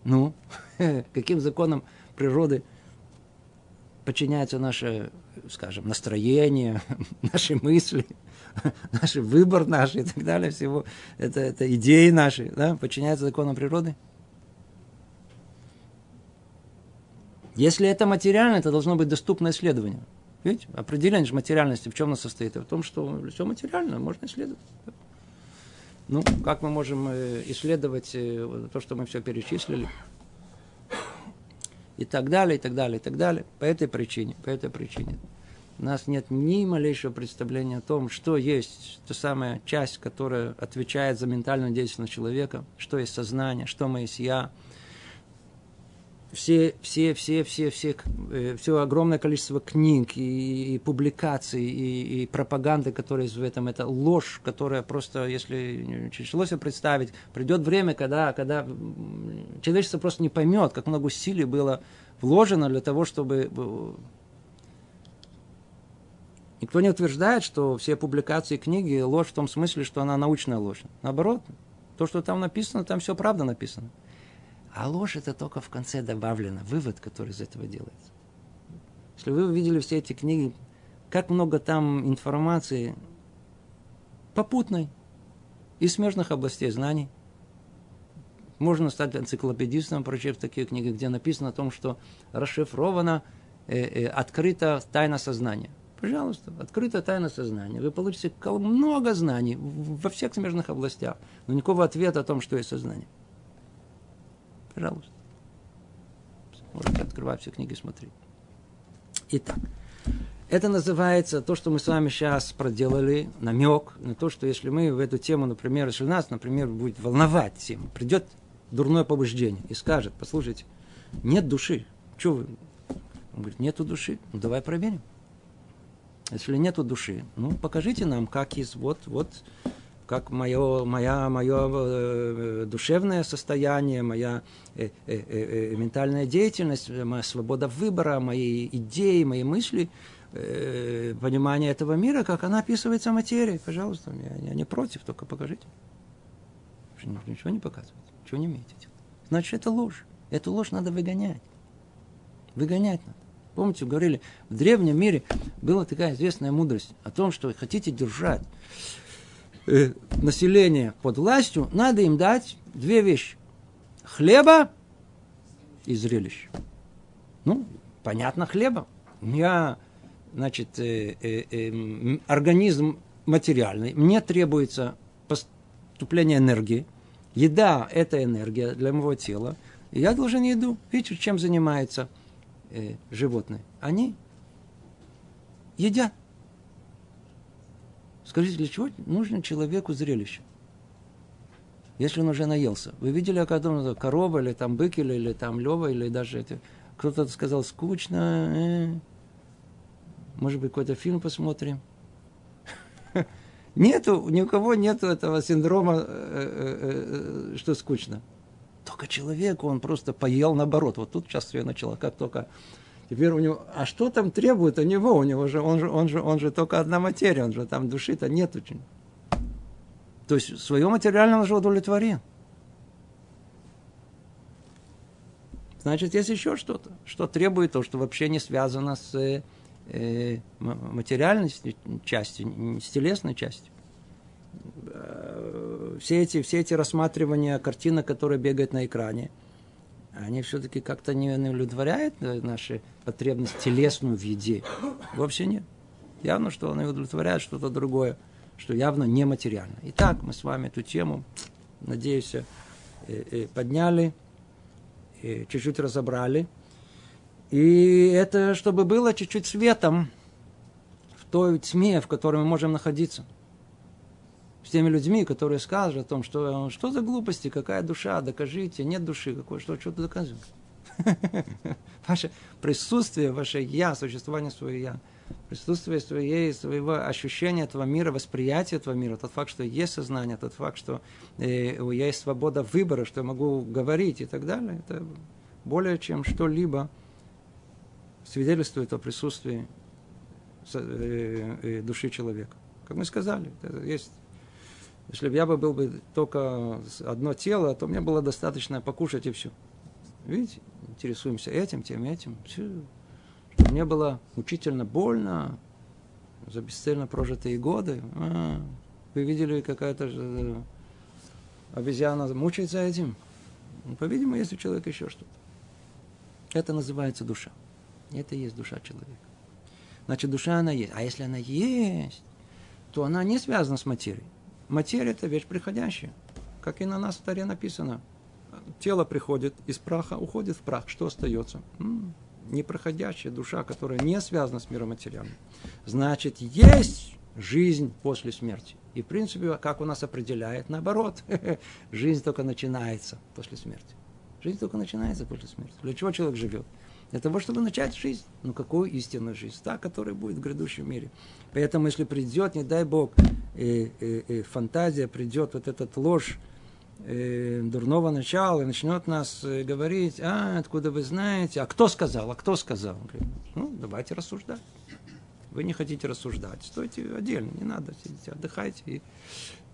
[SPEAKER 1] Ну, каким законам природы подчиняется наше, скажем, настроение, наши мысли – наш выбор наш и так далее, всего, это, это идеи наши, да, подчиняются законам природы. Если это материально, это должно быть доступно исследованию. Видите, определение материальности в чем оно состоит? В том, что все материально, можно исследовать. Ну, как мы можем э, исследовать э, то, что мы все перечислили? И так далее, и так далее, и так далее. По этой причине, по этой причине у нас нет ни малейшего представления о том, что есть та самая часть, которая отвечает за ментальную деятельность человека, что есть сознание, что мы есть я. Все, все, все, все, все, э, все огромное количество книг и, и публикаций и, и пропаганды, которые в этом, это ложь, которая просто, если тяжело себе представить, придет время, когда, когда человечество просто не поймет, как много усилий было вложено для того, чтобы э, Никто не утверждает, что все публикации книги ложь в том смысле, что она научная ложь. Наоборот, то, что там написано, там все правда написано. А ложь это только в конце добавлено, вывод, который из этого делается. Если вы увидели все эти книги, как много там информации попутной из смежных областей знаний. Можно стать энциклопедистом, прочев такие книги, где написано о том, что расшифрована, э, э, открыта тайна сознания. Пожалуйста, открыта тайна сознания. Вы получите много знаний во всех смежных областях, но никакого ответа о том, что есть сознание. Пожалуйста. Можете открывать все книги, смотреть. Итак, это называется то, что мы с вами сейчас проделали, намек на то, что если мы в эту тему, например, если нас, например, будет волновать тема, придет дурное побуждение и скажет, послушайте, нет души, что вы? Он говорит, нету души, ну давай проверим. Если нету души, ну покажите нам, как есть, вот, вот как мое, моя, мое э, душевное состояние, моя э, э, э, э, ментальная деятельность, моя свобода выбора, мои идеи, мои мысли, э, понимание этого мира, как она описывается в материи. Пожалуйста, я, я не против, только покажите. Ничего не показывать, ничего не имеете. Значит, это ложь. Эту ложь надо выгонять. Выгонять надо. Помните, говорили, в древнем мире была такая известная мудрость о том, что хотите держать э, население под властью, надо им дать две вещи. Хлеба и зрелищ. Ну, понятно, хлеба. Меня, значит, э, э, э, организм материальный, мне требуется поступление энергии. Еда – это энергия для моего тела. И я должен еду. Видите, чем занимаются э, животные? Они едят. Скажите, для чего нужно человеку зрелище? Если он уже наелся. Вы видели, когда он корова, или там бык, или, или там лева, или даже это... Кто-то сказал, скучно. Э. Может быть, какой-то фильм посмотрим. Нету, ни у кого нету этого синдрома, э, э, что скучно. Только человеку он просто поел наоборот. Вот тут сейчас все начало, как только Теперь у него, а что там требует у него? У него же, он же, он же, он же только одна материя, он же там души-то нет очень. То есть свое материальное он же удовлетворен. Значит, есть еще что-то, что требует то, что вообще не связано с э, э материальной частью, с телесной частью. Э, все эти, все эти рассматривания картины, которые бегают на экране – они все-таки как-то не удовлетворяют наши потребности телесную в еде. Вообще нет. Явно, что они удовлетворяют что-то другое, что явно нематериально. Итак, мы с вами эту тему, надеюсь, э, э, подняли, чуть-чуть разобрали. И это, чтобы было чуть-чуть светом в той тьме, в которой мы можем находиться с теми людьми, которые скажут о том, что что за глупости, какая душа, докажите, нет души какой, что, что-то доказывать. Ваше присутствие, ваше я, существование своего я, присутствие своей, своего ощущения этого мира, восприятия этого мира, тот факт, что есть сознание, тот факт, что э, есть свобода выбора, что я могу говорить и так далее, это более чем что-либо свидетельствует о присутствии э, э, души человека. Как мы сказали, есть если бы я бы был бы только одно тело, то мне было достаточно покушать и все. Видите, интересуемся этим, тем, этим. Все. Чтобы мне было мучительно больно за бесцельно прожитые годы. А, вы видели, какая-то э, обезьяна мучается этим? Ну, по-видимому, есть у человека еще что-то. Это называется душа. Это и есть душа человека. Значит, душа она есть. А если она есть, то она не связана с материей. Материя – это вещь приходящая. Как и на нас в Таре написано. Тело приходит из праха, уходит в прах. Что остается? Непроходящая душа, которая не связана с миром материальным. Значит, есть жизнь после смерти. И, в принципе, как у нас определяет, наоборот, жизнь только начинается после смерти. Жизнь только начинается после смерти. Для чего человек живет? Для того, чтобы начать жизнь. Ну, какую истинную жизнь? Та, которая будет в грядущем мире. Поэтому, если придет, не дай Бог, э, э, э, фантазия, придет вот этот ложь э, дурного начала и начнет нас э, говорить, а, откуда вы знаете, а кто сказал, а кто сказал? Он говорит, ну, давайте рассуждать. Вы не хотите рассуждать, стойте отдельно, не надо, сидите, отдыхайте и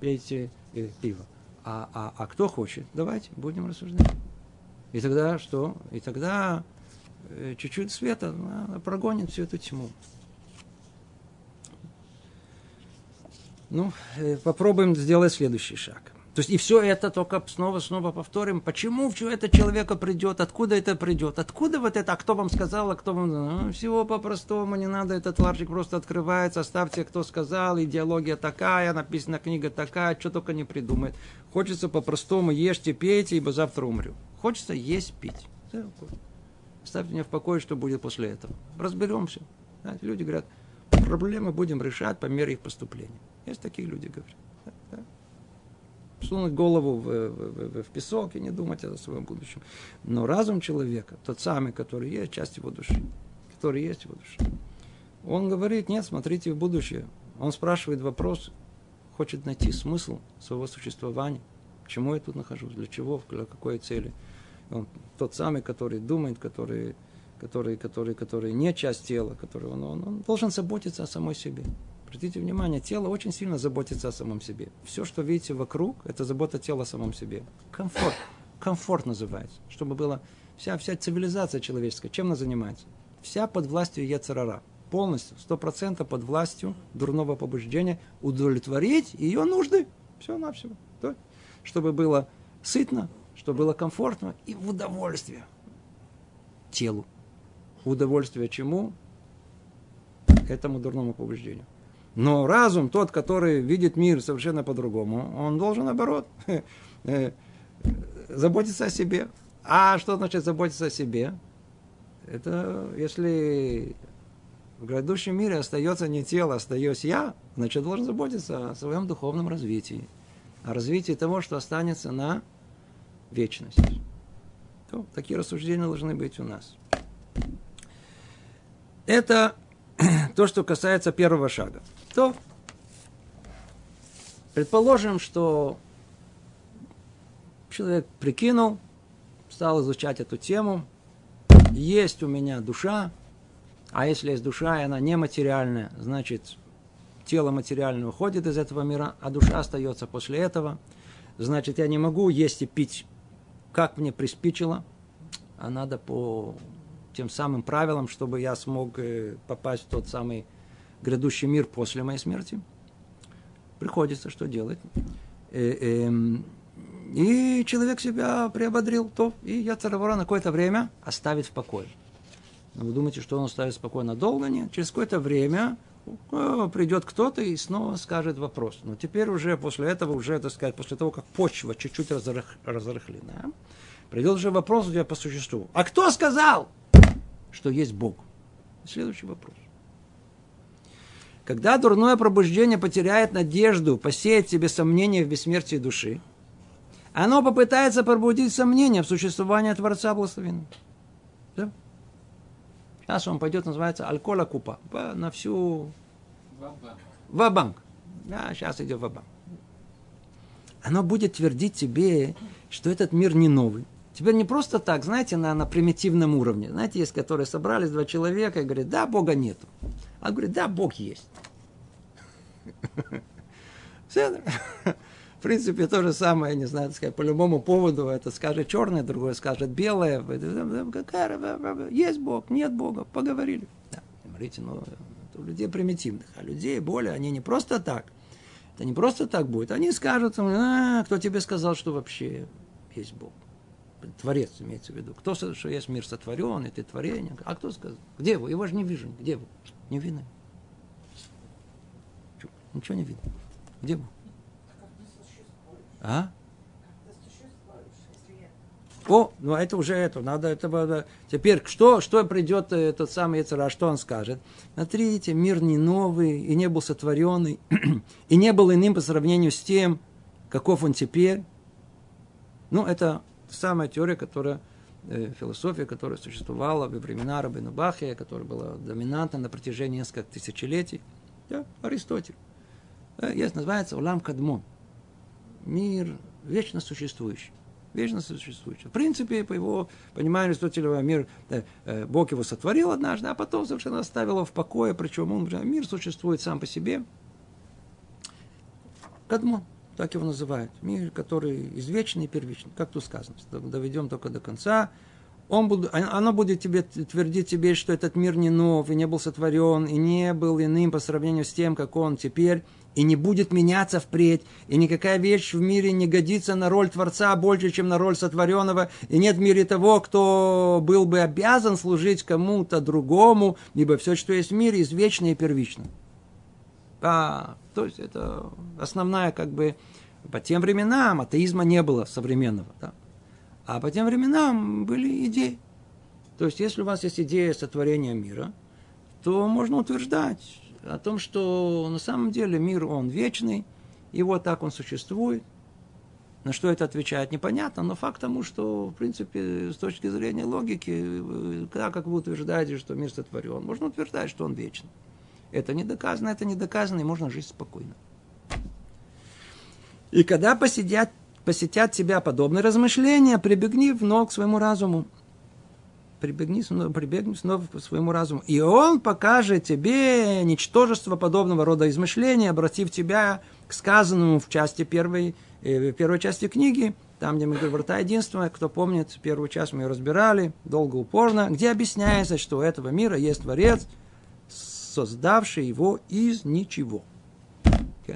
[SPEAKER 1] пейте э, пиво. А, а, а кто хочет, давайте, будем рассуждать. И тогда что? И тогда Э, чуть-чуть света прогонит всю эту тьму. Ну, э, попробуем сделать следующий шаг. То есть и все это только снова-снова повторим. Почему все это человека придет? Откуда это придет? Откуда вот это? А кто вам сказал? А кто вам... Ну, всего по-простому, не надо этот ларчик просто открывается. Оставьте, кто сказал. Идеология такая, написана книга такая, что только не придумает. Хочется по-простому ешьте, пейте, ибо завтра умрю. Хочется есть, пить. Оставьте меня в покое, что будет после этого. Разберемся. Люди говорят, проблемы будем решать по мере их поступления. Есть такие люди, говорят. Да, да. Сунуть голову в, в, в, песок и не думать о своем будущем. Но разум человека, тот самый, который есть, часть его души, который есть его душе, он говорит, нет, смотрите в будущее. Он спрашивает вопрос, хочет найти смысл своего существования. Почему я тут нахожусь, для чего, для какой цели. Он тот самый, который думает, который, который, который, который не часть тела, который он, он, он должен заботиться о самой себе. Обратите внимание, тело очень сильно заботится о самом себе. Все, что видите вокруг, это забота тела о самом себе. Комфорт. Комфорт называется. Чтобы было вся, вся цивилизация человеческая, чем она занимается? Вся под властью Ецарара. Полностью, сто процентов под властью дурного побуждения удовлетворить ее нужды. Все на все. Чтобы было сытно, чтобы было комфортно и в удовольствие телу. Удовольствие чему? Этому дурному побуждению. Но разум, тот, который видит мир совершенно по-другому, он должен, наоборот, э, заботиться о себе. А что значит заботиться о себе? Это если в грядущем мире остается не тело, остаюсь я, значит, должен заботиться о своем духовном развитии. О развитии того, что останется на вечность. То, такие рассуждения должны быть у нас. Это то, что касается первого шага. То, предположим, что человек прикинул, стал изучать эту тему, есть у меня душа, а если есть душа, и она нематериальная, значит, тело материальное уходит из этого мира, а душа остается после этого. Значит, я не могу есть и пить как мне приспичило, а надо по тем самым правилам, чтобы я смог э, попасть в тот самый грядущий мир после моей смерти. Приходится что делать. Э, эм, и человек себя приободрил, то и я царовора на какое-то время оставит в покое. Но вы думаете, что он оставит спокойно долго? Нет. Через какое-то время придет кто-то и снова скажет вопрос. Но теперь уже после этого, уже, так сказать, после того, как почва чуть-чуть разрых, разрыхлена, придет уже вопрос тебя по существу. А кто сказал, что есть Бог? Следующий вопрос. Когда дурное пробуждение потеряет надежду, посеет себе сомнения в бессмертии души, оно попытается пробудить сомнения в существовании Творца Благословенного. Да? Сейчас он пойдет, называется алкола купа. На всю... Ва-банк. Да, сейчас идет ва-банк. Оно будет твердить тебе, что этот мир не новый. Теперь не просто так, знаете, на, на примитивном уровне. Знаете, есть, которые собрались, два человека, и говорят, да, Бога нету. А говорит, да, Бог есть. Все. В принципе, то же самое, не знаю, сказать, по любому поводу, это скажет черное, другое скажет белое. Есть Бог, нет Бога, поговорили. Да, смотрите, ну, у людей примитивных, а людей более, они не просто так. Это не просто так будет. Они скажут, а, кто тебе сказал, что вообще есть Бог? Творец имеется в виду. Кто сказал, что есть мир сотворен, это творение? А кто сказал? Где вы? Его же не вижу. Где вы? Не видно. Ничего не видно. Где вы? А? О, ну это уже это, надо это... Теперь что, что придет этот самый Яцера, что он скажет? Смотрите, мир не новый, и не был сотворенный, и не был иным по сравнению с тем, каков он теперь. Ну, Это самая теория, которая э, философия, которая существовала во времена Рабина Бахия, которая была доминантна на протяжении нескольких тысячелетий. Да, Аристотель. Да, есть, называется Улам Кадмон. Мир вечно существующий. Вечно существующий. В принципе, по его пониманию Аристотелева, мир, э, э, Бог его сотворил однажды, а потом совершенно оставил его в покое, причем он, мир существует сам по себе. Кадмон так его называют. Мир, который извечный и первичный, как тут сказано. Доведем только до конца. Он будет, оно будет тебе твердить тебе, что этот мир не нов, и не был сотворен, и не был иным по сравнению с тем, как он теперь, и не будет меняться впредь, и никакая вещь в мире не годится на роль Творца больше, чем на роль сотворенного, и нет в мире того, кто был бы обязан служить кому-то другому, ибо все, что есть в мире, извечно и первично. А, то есть это основная как бы по тем временам атеизма не было современного. Да? А по тем временам были идеи. То есть, если у вас есть идея сотворения мира, то можно утверждать о том, что на самом деле мир, он вечный, и вот так он существует. На что это отвечает, непонятно, но факт тому, что, в принципе, с точки зрения логики, так как вы утверждаете, что мир сотворен, можно утверждать, что он вечный. Это не доказано, это не доказано, и можно жить спокойно. И когда посидят, посетят тебя подобные размышления, прибегни вновь к своему разуму. Прибегни, прибегни снова к своему разуму. И он покажет тебе ничтожество подобного рода измышления, обратив тебя к сказанному в части первой, э, первой части книги, там, где мы говорим «Врата единства», кто помнит, первую часть мы ее разбирали, долго, упорно, где объясняется, что у этого мира есть Творец, создавший его из ничего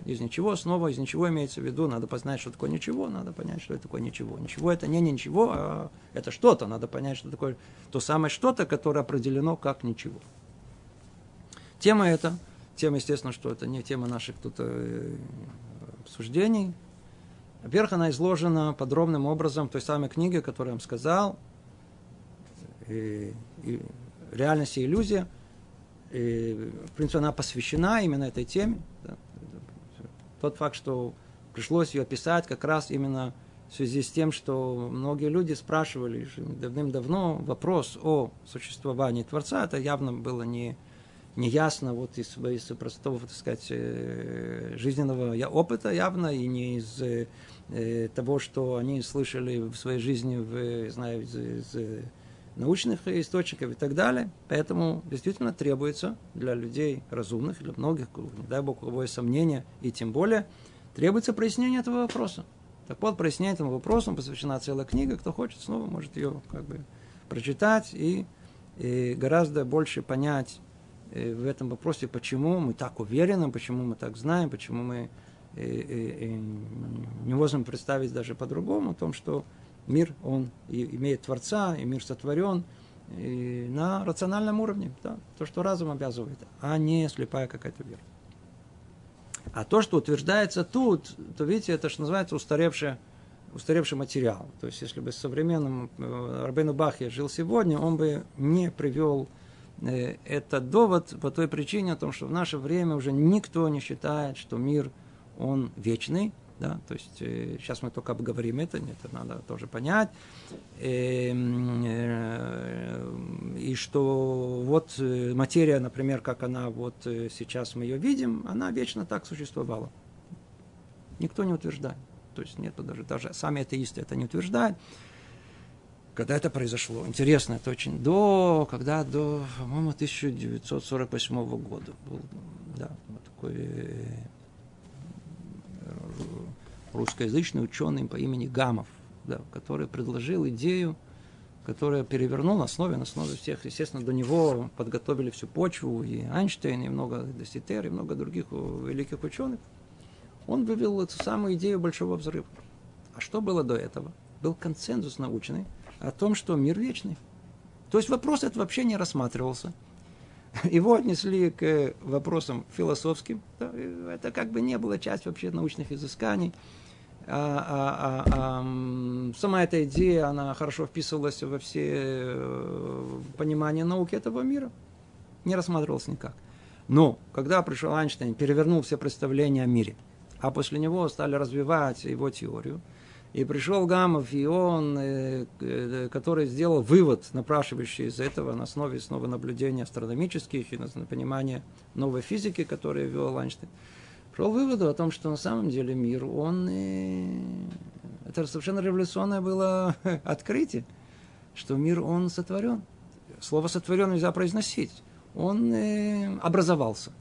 [SPEAKER 1] из ничего, снова из ничего имеется в виду, надо познать, что такое ничего, надо понять, что это такое ничего. Ничего это не ничего, а это что-то, надо понять, что такое то самое что-то, которое определено как ничего. Тема эта, тема, естественно, что это не тема наших тут э, обсуждений. Во-первых, она изложена подробным образом в той самой книге, которую я вам сказал, и, и реальность и иллюзия. И, в принципе, она посвящена именно этой теме. Тот факт, что пришлось ее писать как раз именно в связи с тем, что многие люди спрашивали давным-давно вопрос о существовании Творца, это явно было не, не ясно вот из, из простого, так сказать, э, жизненного опыта явно, и не из э, того, что они слышали в своей жизни, в, знаю, из, из научных источников и так далее. Поэтому действительно требуется для людей разумных, для многих, не дай бог, есть сомнения, и тем более требуется прояснение этого вопроса. Так вот, прояснение этому вопросу посвящена целая книга. Кто хочет, снова может ее как бы прочитать и, и гораздо больше понять э, в этом вопросе, почему мы так уверены, почему мы так знаем, почему мы и, и, и не можем представить даже по-другому о том, что мир, он имеет Творца, и мир сотворен и на рациональном уровне, да, то, что разум обязывает, а не слепая какая-то вера. А то, что утверждается тут, то видите, это что называется устаревший, устаревший материал. То есть, если бы современным э, Рабейну Бахе жил сегодня, он бы не привел э, этот довод по той причине, о том, что в наше время уже никто не считает, что мир, он вечный, да? То есть э, сейчас мы только обговорим это, это надо тоже понять. Э, э, и что вот э, материя, например, как она вот э, сейчас мы ее видим, она вечно так существовала. Никто не утверждает. То есть нет даже, даже сами атеисты это не утверждают. Когда это произошло? Интересно, это очень до, когда до, по-моему, 1948 года был, да, вот такой э, русскоязычный ученый по имени Гамов, да, который предложил идею, которая перевернул на основе, на основе всех. Естественно, до него подготовили всю почву, и Эйнштейн, и много Деситер, и много других великих ученых. Он вывел эту самую идею большого взрыва. А что было до этого? Был консенсус научный о том, что мир вечный. То есть вопрос этот вообще не рассматривался. Его отнесли к вопросам философским. Это как бы не было часть вообще научных изысканий. А, а, а, а, сама эта идея, она хорошо вписывалась во все э, понимания науки этого мира. Не рассматривалась никак. Но, когда пришел Эйнштейн, перевернул все представления о мире, а после него стали развивать его теорию, И пришел Гамов, и он, э, э, который сделал вывод, напрашивающий из этого на основе снова наблюдений астрономических и на понимание новой физики, которую вел Эйнштейн, пришел к выводу о том, что на самом деле мир, он... Э, это совершенно революционное было открытие, что мир, он сотворен. Слово «сотворен» нельзя произносить он э, образовался.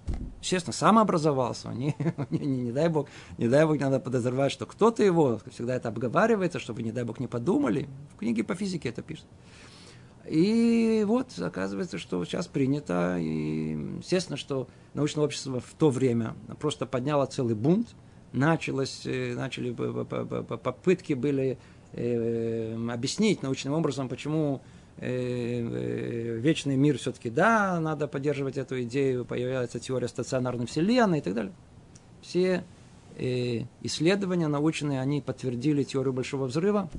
[SPEAKER 1] Естественно, сам образовался. Не, не, не, не дай бог, не дай бог, надо подозревать, что кто-то его, всегда это обговаривается, чтобы, не дай бог, не подумали. В книге по физике это пишет. И вот, оказывается, что сейчас принято, и естественно, что научное общество в то время просто подняло целый бунт, началось, э, начали попытки были э, объяснить научным образом, почему вечный мир все-таки да, надо поддерживать эту идею, появляется теория стационарной вселенной и так далее. Все э, исследования научные, они подтвердили теорию большого взрыва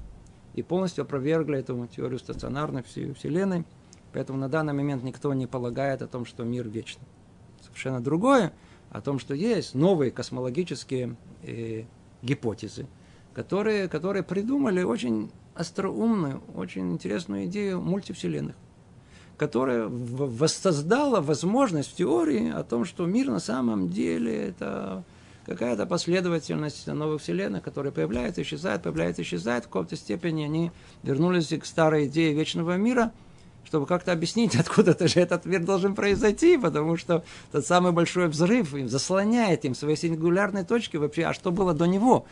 [SPEAKER 1] и полностью опровергли эту теорию стационарной вселенной. Поэтому на данный момент никто не полагает о том, что мир вечный. Совершенно другое, о том, что есть новые космологические э, гипотезы, которые, которые придумали очень остроумную, очень интересную идею мультивселенных, которая воссоздала возможность в теории о том, что мир на самом деле это какая-то последовательность новых вселенных, которые появляются, исчезают, появляются, исчезают. В какой-то степени они вернулись к старой идее вечного мира, чтобы как-то объяснить, откуда-то же этот мир должен произойти, потому что тот самый большой взрыв им заслоняет им свои сингулярные точки вообще, а что было до него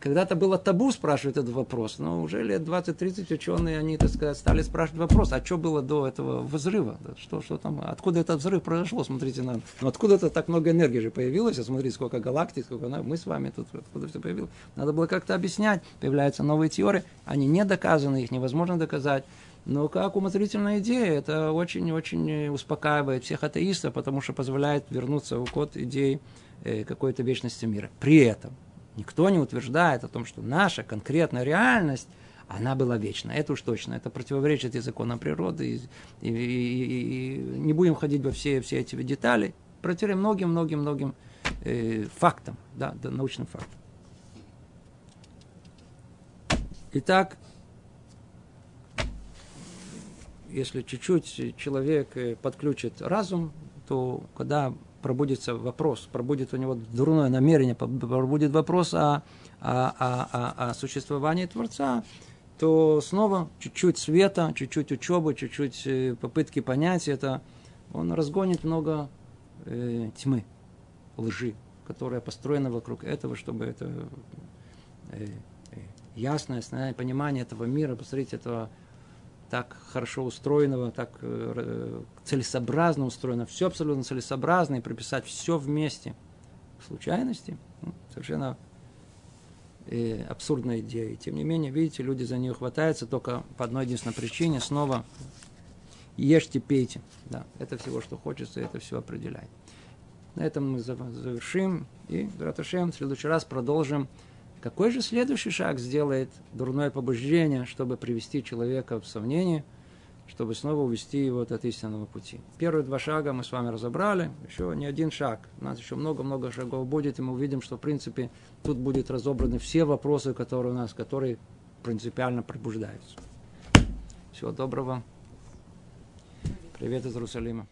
[SPEAKER 1] когда-то было табу спрашивать этот вопрос, но уже лет 20-30 ученые, они, так сказать, стали спрашивать вопрос, а что было до этого взрыва? Что, что там, откуда этот взрыв произошел? Смотрите, нам, ну откуда-то так много энергии же появилось, а смотрите, сколько галактик, сколько мы с вами тут, откуда все появилось. Надо было как-то объяснять, появляются новые теории, они не доказаны, их невозможно доказать. Но как умозрительная идея, это очень-очень успокаивает всех атеистов, потому что позволяет вернуться в код идеи э, какой-то вечности мира. При этом Никто не утверждает о том, что наша конкретная реальность, она была вечна. Это уж точно. Это противоречит и законам природы. И, и, и, и не будем ходить во все, все эти детали. Протерем многим-многим-многим э, фактам, да, научным фактам. Итак, если чуть-чуть человек э, подключит разум, то когда пробудится вопрос, пробудет у него дурное намерение, пробудет вопрос о, о, о, о, о существовании Творца, то снова чуть-чуть света, чуть-чуть учебы, чуть-чуть э, попытки понять это, он разгонит много э, тьмы, лжи, которая построена вокруг этого, чтобы это э, э, ясное, понимание этого мира, посмотрите, этого так хорошо устроенного, так э, целесообразно устроено, все абсолютно целесообразно, и прописать все вместе случайности, ну, совершенно э, абсурдная идея. И тем не менее, видите, люди за нее хватаются только по одной единственной причине, снова ешьте, пейте. Да, это всего, что хочется, это все определяет. На этом мы завершим, и, Раташем, в следующий раз продолжим какой же следующий шаг сделает дурное побуждение, чтобы привести человека в сомнение, чтобы снова увести его от истинного пути? Первые два шага мы с вами разобрали, еще не один шаг. У нас еще много-много шагов будет, и мы увидим, что, в принципе, тут будут разобраны все вопросы, которые у нас, которые принципиально пробуждаются. Всего доброго. Привет из Иерусалима.